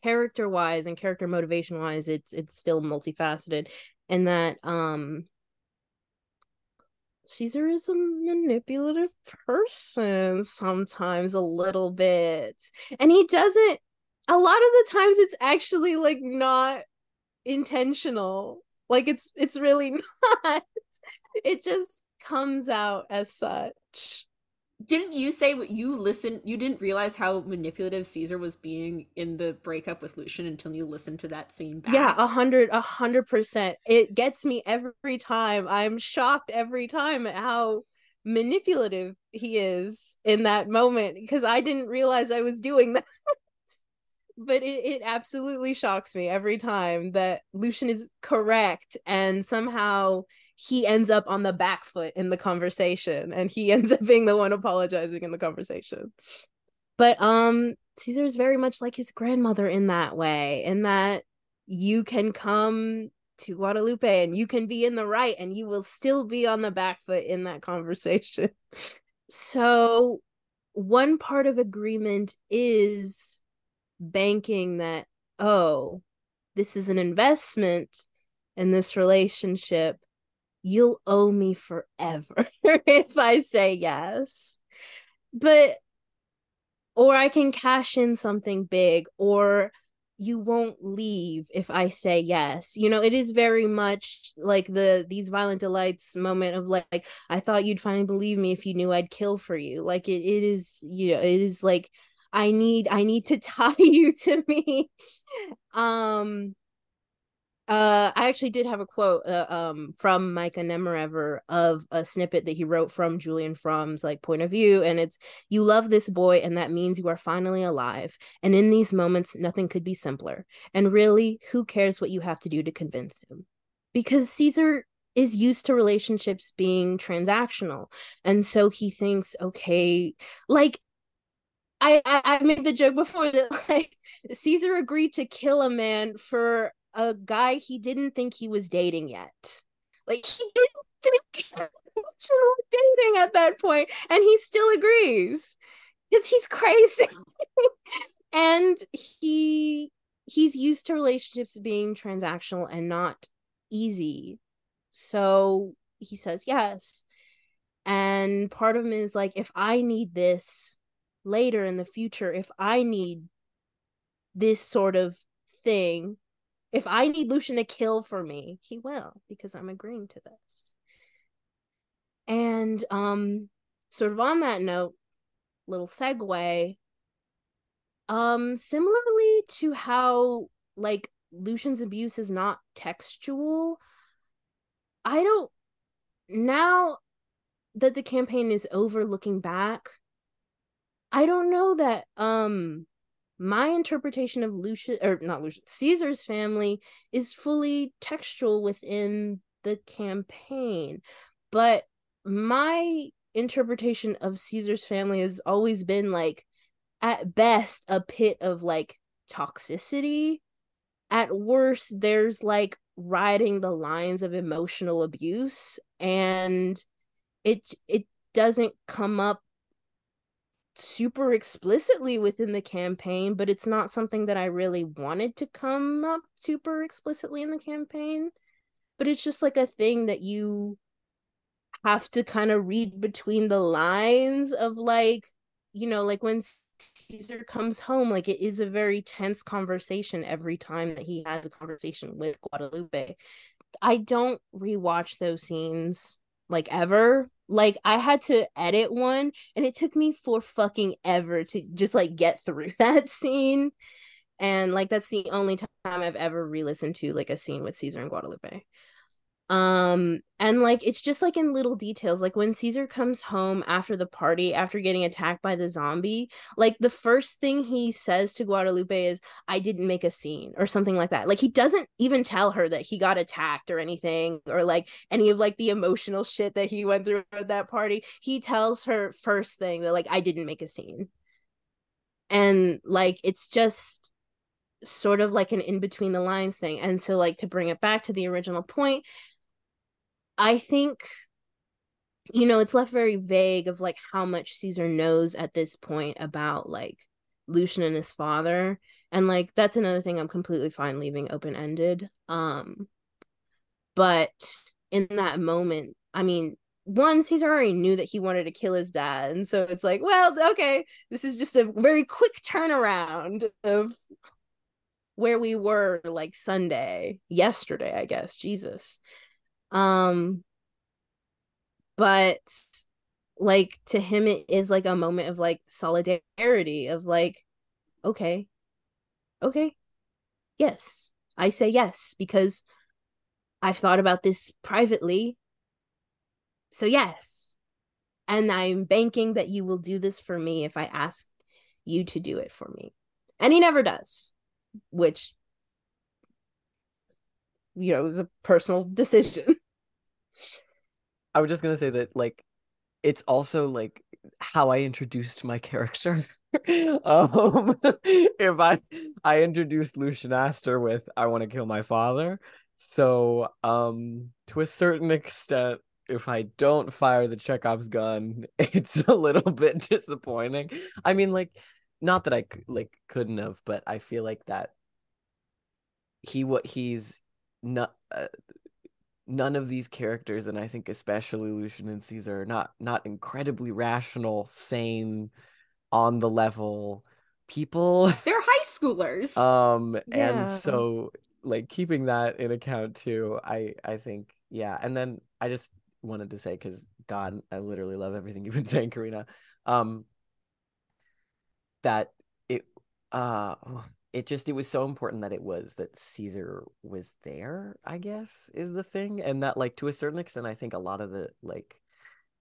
character wise and character motivation wise it's it's still multifaceted and that um Caesar is a manipulative person sometimes a little bit. And he doesn't a lot of the times it's actually like not intentional. Like it's it's really <laughs> not. It just comes out as such. Didn't you say what you listened? You didn't realize how manipulative Caesar was being in the breakup with lucian until you listened to that scene back. Yeah, a hundred, a hundred percent. It gets me every time. I'm shocked every time at how manipulative he is in that moment because I didn't realize I was doing <laughs> that. but it, it absolutely shocks me every time that lucian is correct and somehow he ends up on the back foot in the conversation and he <laughs> ends up being the one apologizing in the conversation. But um Caesar is very much like his grandmother in that way, in that you can come to Guadalupe and you can be in the right and you will still be on the back foot in that conversation. <laughs> So one part of agreement is banking that, oh, this is an investment in this relationship you'll owe me forever <laughs> if I say yes. But, or I can cash in something big, or you won't leave if I say yes. You know, it is very much like the these violent delights moment of like, I thought you'd finally believe me if you knew I'd kill for you. Like it, it is, you know, it is like I need I need to <laughs> tie you to me. um uh, I actually did have a quote uh, um from Micah Nemerever of a snippet that he wrote from Julian Fromm's like point of view, and it's you love this boy, and that means you are finally alive. And in these moments, nothing could be simpler. And really, who cares what you have to do to convince him? Because Caesar is used to relationships being transactional, and so he thinks, okay, like I, I I made the joke before that <laughs> like Caesar agreed to kill a man for a guy he didn't think he was dating yet. Like he didn't think <laughs> he was dating at that point, and he still agrees because he's crazy. <laughs> and he he's used to relationships being transactional and not easy. So he says yes. And part of him is like, if I need this later in the future, if I need this sort of thing, if I need Lucian to kill for me, he will because I'm agreeing to this. And um sort of on that note, little segue. Um similarly to how like Lucian's abuse is not textual, I don't now that the campaign is over looking back, I don't know that um my interpretation of Lucius or not Lucius Caesar's family is fully textual within the campaign. But my interpretation of Caesar's family has always been like at best a pit of like toxicity. At worst, there's like riding the lines of emotional abuse and it it doesn't come up super explicitly within the campaign, but it's not something that I really wanted to come up super explicitly in the campaign. But it's just like a thing that you have to kind of read between the lines of like, you know, like when Caesar comes home, like it is a very tense conversation every time that he has a conversation with Guadalupe. I don't rewatch those scenes like ever like I had to edit one and it took me for fucking ever to just like get through <laughs> that scene. And like that's the only time I've ever re-listened to like a scene with Caesar and Guadalupe. Um and like it's just like in little details like when Caesar comes home after the party after getting attacked by the zombie like the first thing he says to Guadalupe is I didn't make a scene or something like that. Like he doesn't even tell her that he got attacked or anything or like any of like the emotional shit that he went through at that party. He tells her first thing that like I didn't make a scene. And like it's just sort of like an in between the lines thing. And so like to bring it back to the original point I think you know, it's left very vague of like how much Caesar knows at this point about like Lucian and his father. And like that's another thing I'm completely fine leaving open ended. Um but in that moment, I mean, one, Caesar already knew that he wanted to kill his dad. And so it's like, well, okay, this is just a very quick turnaround of where we were like Sunday, yesterday, I guess. Jesus. Um, but like to him, it is like a moment of like solidarity of like, okay, okay, yes, I say yes because I've thought about this privately. So, yes. And I'm banking that you will do this for me if I ask you to do it for me. And he never does, which, you know, it was a personal decision. <laughs> I was just gonna say that like it's also like how I introduced my character. <laughs> um <laughs> if I I introduced Lucian Astor with I want to kill my father. So um to a certain extent if I don't fire the Chekhov's gun, it's a little bit disappointing. I mean like not that I like couldn't have, but I feel like that he what he's not uh, none of these characters and i think especially lucian and caesar are not not incredibly rational sane on the level people. <laughs> They're high schoolers. Um Yeah. and so like keeping that in account too i i think yeah. And then i just wanted to say because god i literally love everything <laughs> you've been saying karina. Um that it uh it just it was so important that it was that Caesar was there, I guess, is the thing. And that like to a certain extent, I think a lot of the like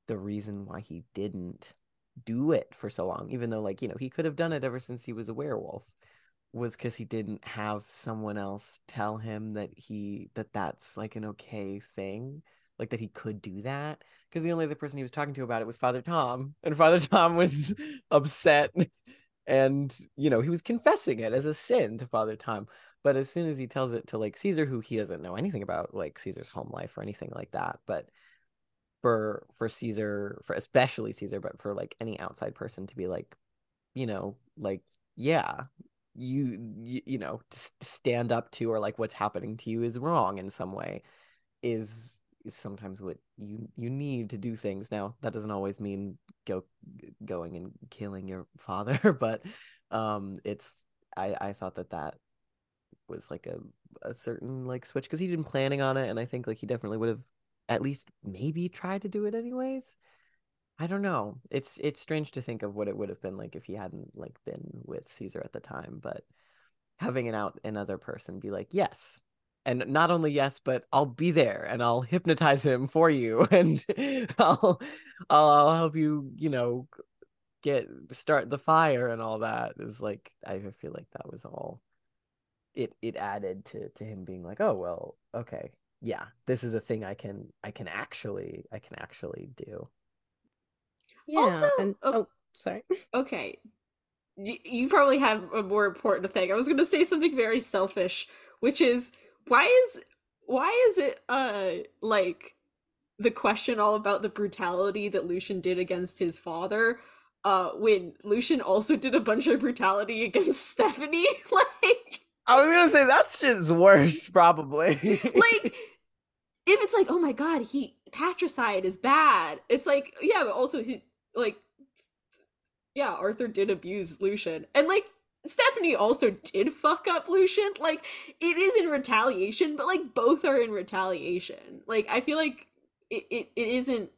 the reason why he didn't do it for so long, even though like, you know, he could have done it ever since he was a werewolf, was because he didn't have someone else tell him that he that that's like an okay thing. Like that he could do that. Because the only other person he was talking to about it was Father Tom. And Father <laughs> Tom was upset and you know he was confessing it as a sin to father tom but as soon as he tells it to like caesar who he doesn't know anything about like caesar's home life or anything like that but for for caesar for especially caesar but for like any outside person to be like you know like yeah you you, you know stand up to or like what's happening to you is wrong in some way is is sometimes what you you need to do things. Now that doesn't always mean go going and killing your <laughs> father but um it's i i thought that that was like a a certain like switch because he'd been planning on it and i think like he definitely would have at least maybe tried to do it anyways. I don't know. It's it's strange to think of what it would have been like if he hadn't like been with caesar at the time but having an out another person be like yes and not only yes but i'll be there and i'll hypnotize him for you <laughs> and i'll i'll, I'll help you you know get start the fire and all that is like i feel like that was all it it added to to him being like oh well okay yeah this is a thing i can i can actually i can actually do Yeah. Also- and, oh- oh, sorry. <laughs> okay you, you probably have a more important thing i was going to say something very selfish which is why is why is it uh like the question all about the brutality that lucian did against his father uh when lucian also did a bunch of brutality against <laughs> stephanie? <laughs> Like i was gonna say that's just worse probably. <laughs> Like if it's like oh my god he patricide is bad. It's like yeah but also he like yeah arthur did abuse lucian. And like stephanie also did fuck up lucian like it is in retaliation but like both are in retaliation. Like i feel like it, it, it isn't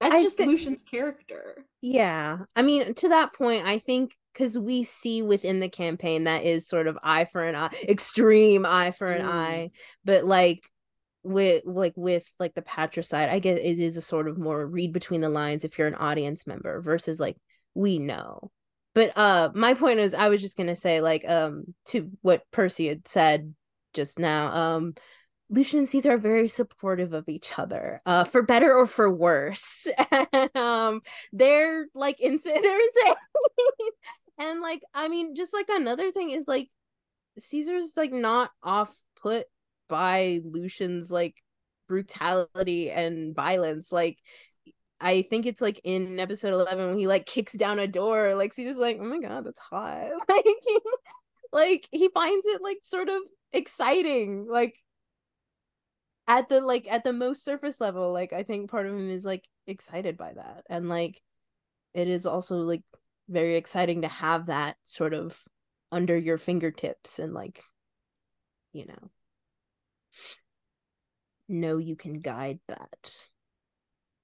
that's I just thi- lucian's character. Yeah. I mean, to that point, I think because we see within the campaign that is sort of eye for an eye, extreme eye for an Mm. eye, but like with like with like the patricide i guess it is a sort of more read between the lines if you're an audience member versus like we know but uh my point is i was just gonna say like um to what percy had said just now um lucian and caesar are very supportive of each other uh for better or for worse. <laughs> Um they're like insane <laughs> they're insane. And like i mean just like another thing is like caesar's like not off put by lucian's like brutality and violence. Like I think it's like in episode 11 when he like kicks down a door like Caesar's like oh my god that's hot. <laughs> Like he, like he finds it like sort of exciting like at the like at the most surface level like I think part of him is like excited by that and like it is also like very exciting to have that sort of under your fingertips and like you know know you can guide that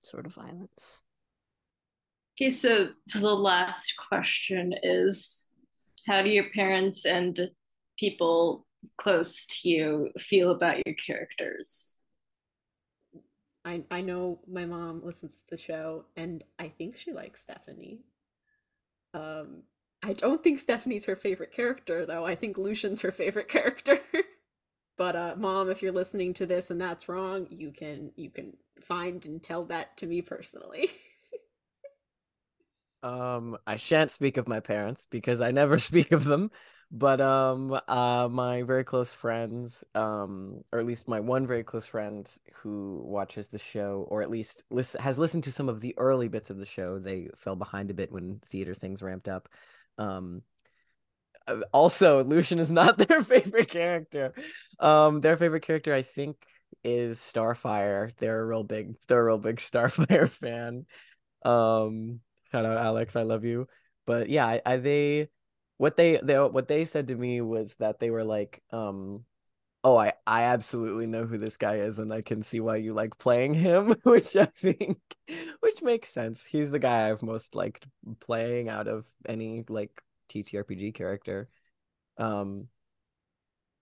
sort of violence. Okay, so the last question is how do your parents and people close to you feel about your characters? I I know my mom listens to the show and I think she likes Stephanie. Um I don't think Stephanie's her favorite character though. I think Lucian's her favorite <laughs> character. but uh mom if you're listening to this and that's wrong you can you can find and tell that to me personally. <laughs> Um i shan't speak of my parents because i never <laughs> speak of them but um uh my very close friends um or at least my one very close friend who watches the show or at least listen, has listened to some of the early bits of the show. They fell behind a bit when theater things ramped up. Um uh, also lucian is not <laughs> their favorite character. Um their favorite character i think is starfire. They're a real big they're a real big <laughs> starfire fan. Um shout out alex i love you. But yeah I, I they what they they what they said to me was that they were like um oh i i absolutely know who this guy is and i can see why you like playing him <laughs> which i think which makes sense. He's the guy i've most liked playing out of any like TTRPG character. Um,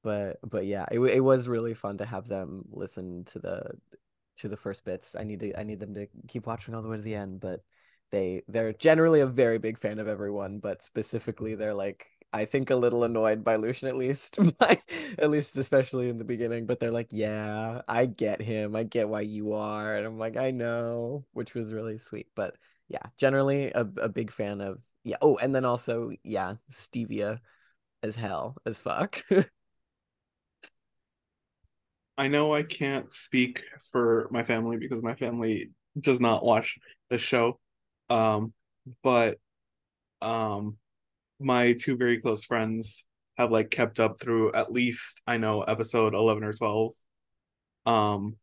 but but yeah, it it was really fun to have them listen to the to the first bits. I need to I need them to keep watching all the way to the end, but they they're generally a very big fan of everyone, but specifically they're like I think a little annoyed by Lucian at least, <laughs> at least especially in the beginning. But they're like, "Yeah, I get him. I get why you are," and I'm like, "I know," which was really sweet. But yeah, generally a a big fan of yeah. Oh, and then also, yeah, stevia as hell as fuck. <laughs> I know I can't speak for my family because my family does not watch the show. Um, but um my two very close friends have like kept up through at least I know episode 11 or 12 um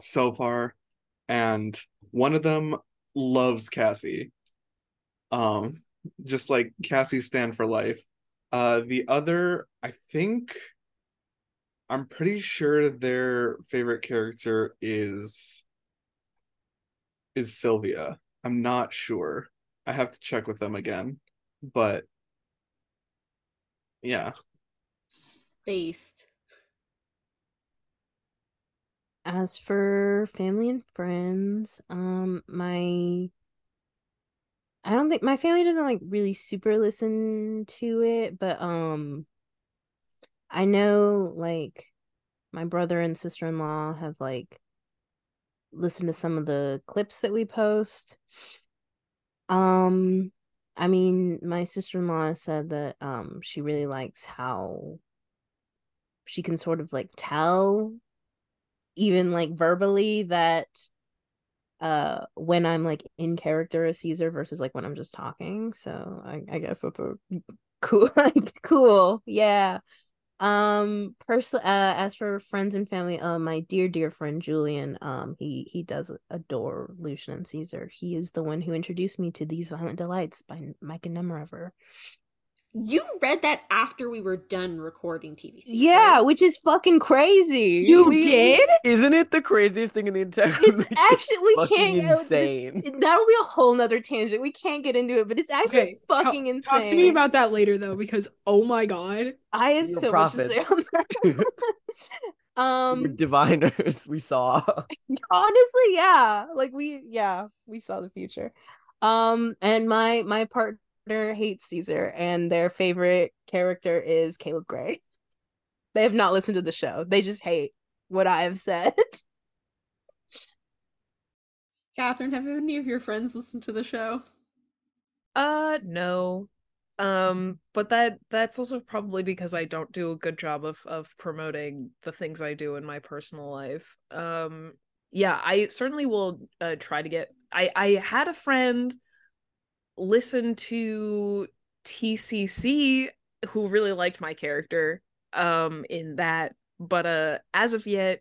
so far and one of them loves Cassie um, just like Cassie stand for life. Uh, the other, I think, I'm pretty sure their favorite character is is Sylvia. I'm not sure. I have to check with them again, but yeah. Based. As for family and friends, um, my I don't think my family doesn't like really super listen to it, but um I know like my brother and sister-in-law have like listened to some of the clips that we post. Um I mean, my sister-in-law said that um she really likes how she can sort of like tell even like verbally that uh when I'm like in character as Caesar versus like when I'm just talking. So I, I guess that's a cool <laughs> like cool. Yeah. Um personally, uh as for friends and family, uh my dear dear friend Julian, um he he does adore Lucian and Caesar. He is the one who introduced me to These Violent Delights by Micah Nemerever. You read that after we were done recording TVC. Yeah, right? which is fucking crazy. You we, did? Isn't it the craziest thing in the entire It's actually we can't insane. that'll be a whole nother tangent. We can't get into it, but it's actually okay, fucking talk, insane. Talk to me about that later though, because oh my god. I have You're so much to say on that. <laughs> Um We're diviners. We saw. <laughs> honestly, yeah. Like we yeah, we saw the future. Um and my my partner hates Caesar and their favorite character is Caleb Gray. They have not listened to the show. They just hate what I have said. <laughs> Catherine, have any of your friends listened to the show? Uh no. Um but that that's also probably because I don't do a good job of of promoting the things I do in my personal life. Um yeah, I certainly will uh try to get I I had a friend listen to TCC who really liked my character um in that but uh as of yet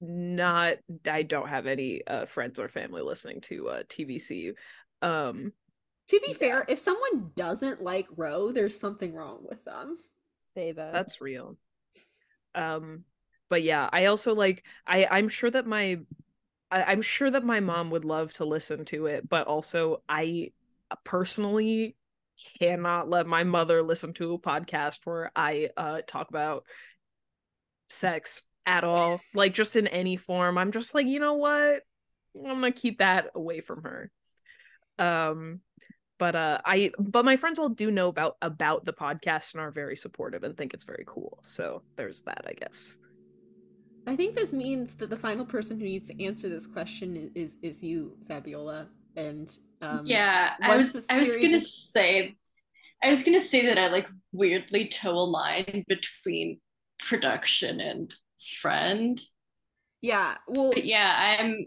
not I don't have any uh friends or family listening to uh TVC. Um To be fair, if someone doesn't like Roe, there's something wrong with them. Say that. that's real um but yeah i also like i i'm sure that my I, i'm sure that my mom would love to listen to it but also i personally cannot let my mother listen to a podcast where i uh talk about sex at all like just in any form. I'm just like you know what? I'm gonna keep that away from her. Um but uh i but my friends all do know about about the podcast and are very supportive and think it's very cool. So there's that i guess. I think this means that the final person who needs to answer this question is is, is you, Fabiola. And um, yeah, I was I was gonna is- say I was gonna say that I like weirdly toe a line between production and friend. yeah. Well, But yeah, I'm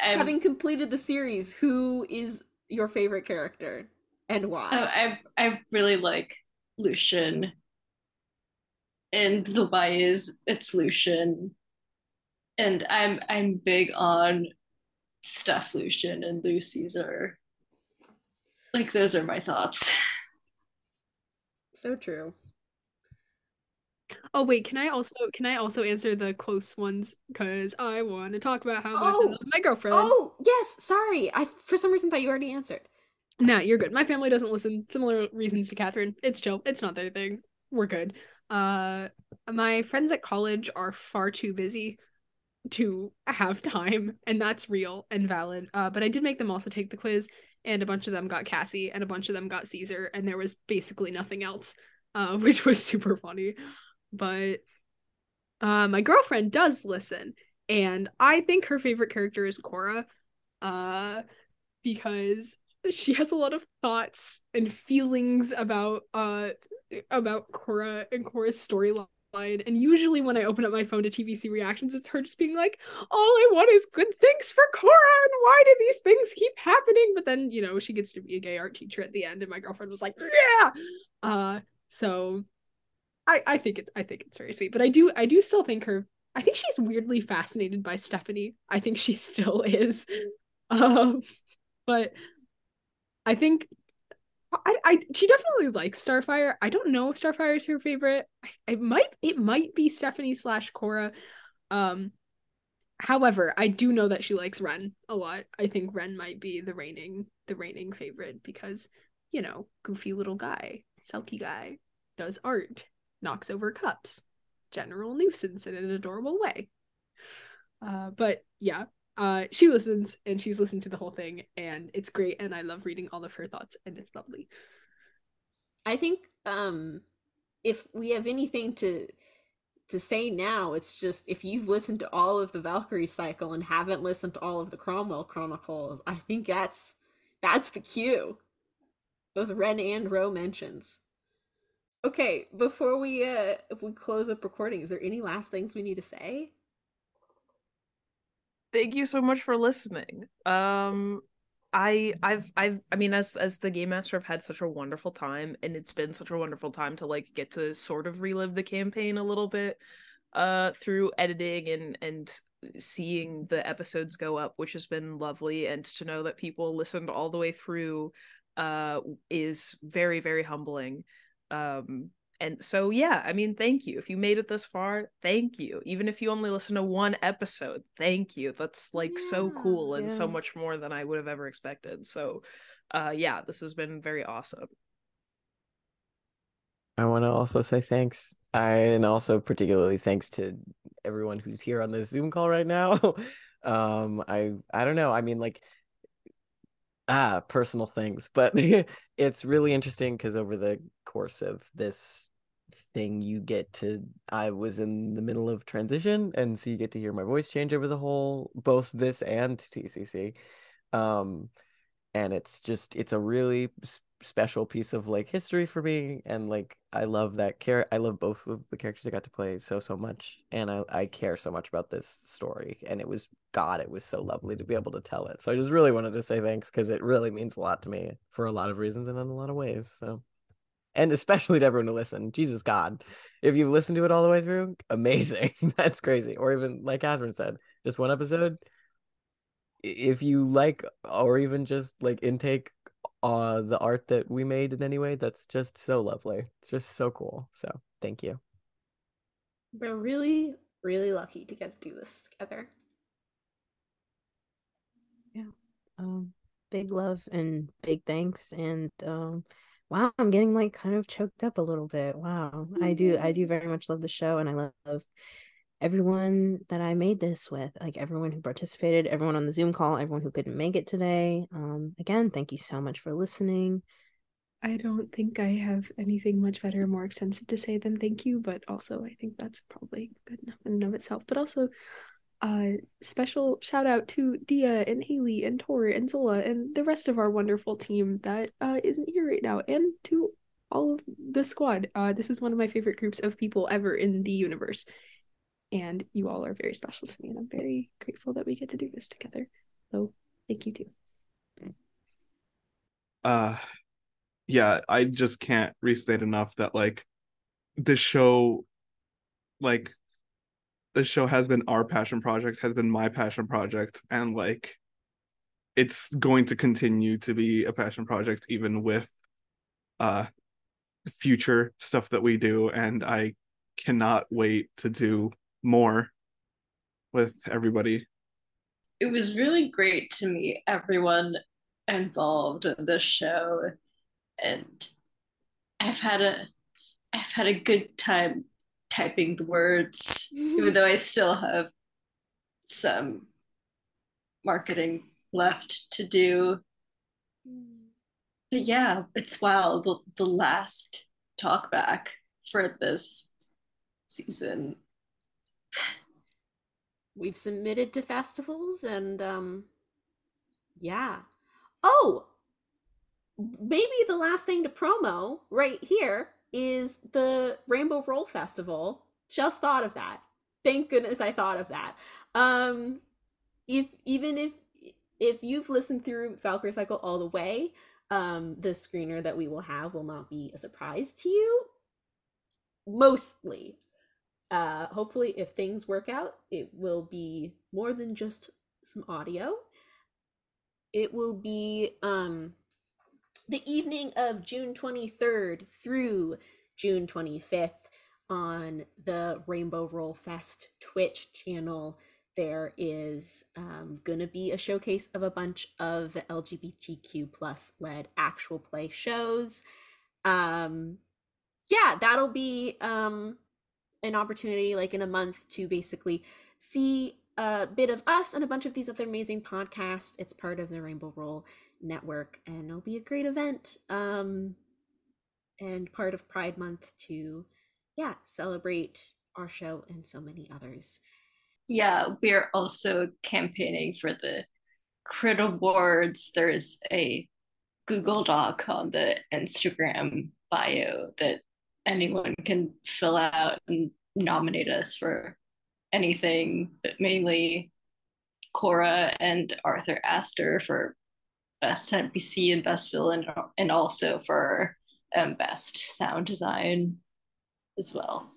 I'm having completed the series, who is your favorite character and why? I, I I really like Lucian. And the why is it's Lucian. And I'm I'm big on stuff Lucian and Lou Caesar. Like those are my thoughts. so true. Oh wait, can I also can I also answer the close ones? Because I want to talk about how much I Oh! love my girlfriend. Oh yes, sorry. I for some reason thought you already answered. No, you're good. My family doesn't listen. Similar reasons to Catherine. It's chill. It's not their thing. We're good. Uh, my friends at college are far too busy to have time, and that's real and valid. Uh, but I did make them also take the quiz, and a bunch of them got Cassie, and a bunch of them got Caesar, and there was basically nothing else, uh, <laughs> which was super funny. But uh, my girlfriend does listen, and I think her favorite character is Cora, uh, because she has a lot of thoughts and feelings about uh about Cora and Cora's storyline. And usually when I open up my phone to TVC reactions, it's her just being like, all I want is good things for Cora, and why do these things keep happening? But then, you know, she gets to be a gay art teacher at the end, and my girlfriend was like, Yeah. Uh so I I think it I think it's very sweet. But I do I do still think her I think she's weirdly fascinated by Stephanie. I think she <laughs> still is. Um but I think I, I she definitely likes Starfire. I don't know if Starfire is her favorite. I, it might it might be Stephanie slash Cora. Um, however, I do know that she likes Ren a lot. I think Ren might be the reigning the reigning favorite because you know goofy little guy, sulky guy, does art, knocks over cups, general nuisance in an adorable way. Uh, but yeah, uh, she listens and she's listened to the whole thing, and it's great. And I love reading all of her thoughts, and it's lovely. I think um if we have anything to to say now, it's just if you've listened to all of the Valkyrie cycle and haven't listened to all of the Cromwell Chronicles, I think that's that's the cue. Both Ren and Ro mentions. Okay, before we uh if we close up recording, is there any last things we need to say? Thank you so much for listening. Um i i've i've i mean as as the game master i've had such a wonderful time and it's been such a wonderful time to like get to sort of relive the campaign a little bit uh through editing and and seeing the episodes go up which has been lovely. And to know that people listened all the way through uh is very very humbling. Um and so, yeah, I mean, thank you. If you made it this far, thank you. Even if you only listen to one episode, thank you. That's like so cool and so much more than I would have ever expected. So, uh, yeah, this has been very awesome. I want to also say thanks. I and also particularly thanks to everyone who's here on this Zoom call right now. <laughs> um, I I don't know. I mean, like ah, personal things, but <laughs> it's really interesting because over the course of this thing, you get to. I was in the middle of transition, and so you get to hear my voice change over the whole both this and TCC. Um, and it's just it's a really special piece of like history for me and like i love that care i love both of the characters i got to play so so much and i i care so much about this story and it was god it was so lovely to be able to tell it so i just really wanted to say thanks because it really means a lot to me for a lot of reasons and in a lot of ways so and especially to everyone who listened jesus god. If you've listened to it all the way through amazing. <laughs> That's crazy. Or even like catherine said just one episode. If you like or even just like intake uh the art that we made in any way that's just so lovely. It's just so cool. So thank you. We're really really lucky to get to do this together. Yeah. Um big love and big thanks and um wow i'm getting like kind of choked up a little bit wow i do i do very much love the show and i love everyone that I made this with, like everyone who participated, everyone on the Zoom call, everyone who couldn't make it today. Um, again, thank you so much for listening. I don't think I have anything much better, more extensive to say than thank you, but also I think that's probably good enough in and of itself. But also, uh, special shout out to Dia and Haley and Tor and Zola and the rest of our wonderful team that uh, isn't here right now, and to all of the squad. Uh, this is one of my favorite groups of people ever in the universe. And you all are very special to me and i'm very grateful that we get to do this together. So thank you too. Uh yeah i just can't restate enough that like this show like this show has been our passion project has been my passion project and like it's going to continue to be a passion project even with uh future stuff that we do and i cannot wait to do more with everybody. It was really great to meet everyone involved in this show and I've had a I've had a good time typing the words even <laughs> though I still have some marketing left to do. But yeah, it's wow, the, the last talk back for this season. We've submitted to festivals and um yeah. Oh maybe the last thing to promo right here is the rainbow roll festival. Just thought of that. Thank goodness i thought of that. Um if even if if you've listened through valkyrie cycle all the way um the screener that we will have will not be a surprise to you. Mostly. Uh, hopefully, if things work out, it will be more than just some audio. It will be um, the evening of June 23rd through June 25th on the Rainbow Roll Fest Twitch channel. There is um, to be a showcase of a bunch of LGBTQ plus led actual play shows. Um, yeah, that'll be um, an opportunity like in a month to basically see a bit of us and a bunch of these other amazing podcasts. It's part of the Rainbow Roll network and it'll be a great event um and part of Pride month to yeah, celebrate our show and so many others. Yeah, we're also campaigning for the Crit Awards. There's a Google Doc on the Instagram bio that anyone can fill out and nominate us for anything, but mainly Cora and Arthur Astor for best NPC and best villain, and also for um, best sound design as well.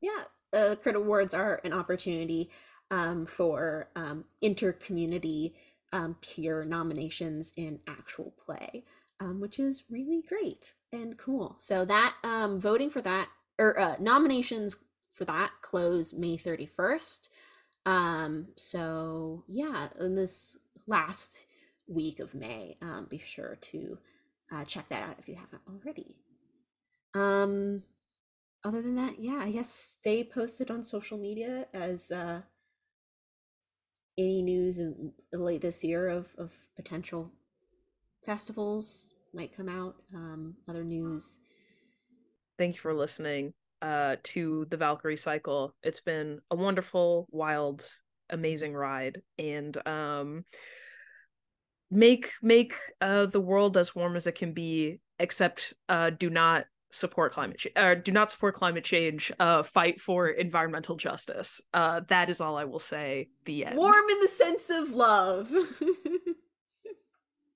Yeah, uh, Crit Awards are an opportunity um, for um, inter-community um, peer nominations in actual play um, which is really great and cool. So that um, voting for that or uh, nominations for that close May 31st. Um, so yeah, in this last week of May, um, be sure to uh, check that out if you haven't already. Um, other than that, yeah, I guess stay posted on social media as uh, any news in late this year of of potential festivals might come out. Um, other news. Thank you for listening uh, to the Valkyrie cycle. It's been a wonderful, wild, amazing ride, and um, make make uh, the world as warm as it can be. Except, uh, do not support climate change. Uh, do not support climate change. Uh, fight for environmental justice. Uh, that is all I will say. The end. Warm in the sense of love. <laughs>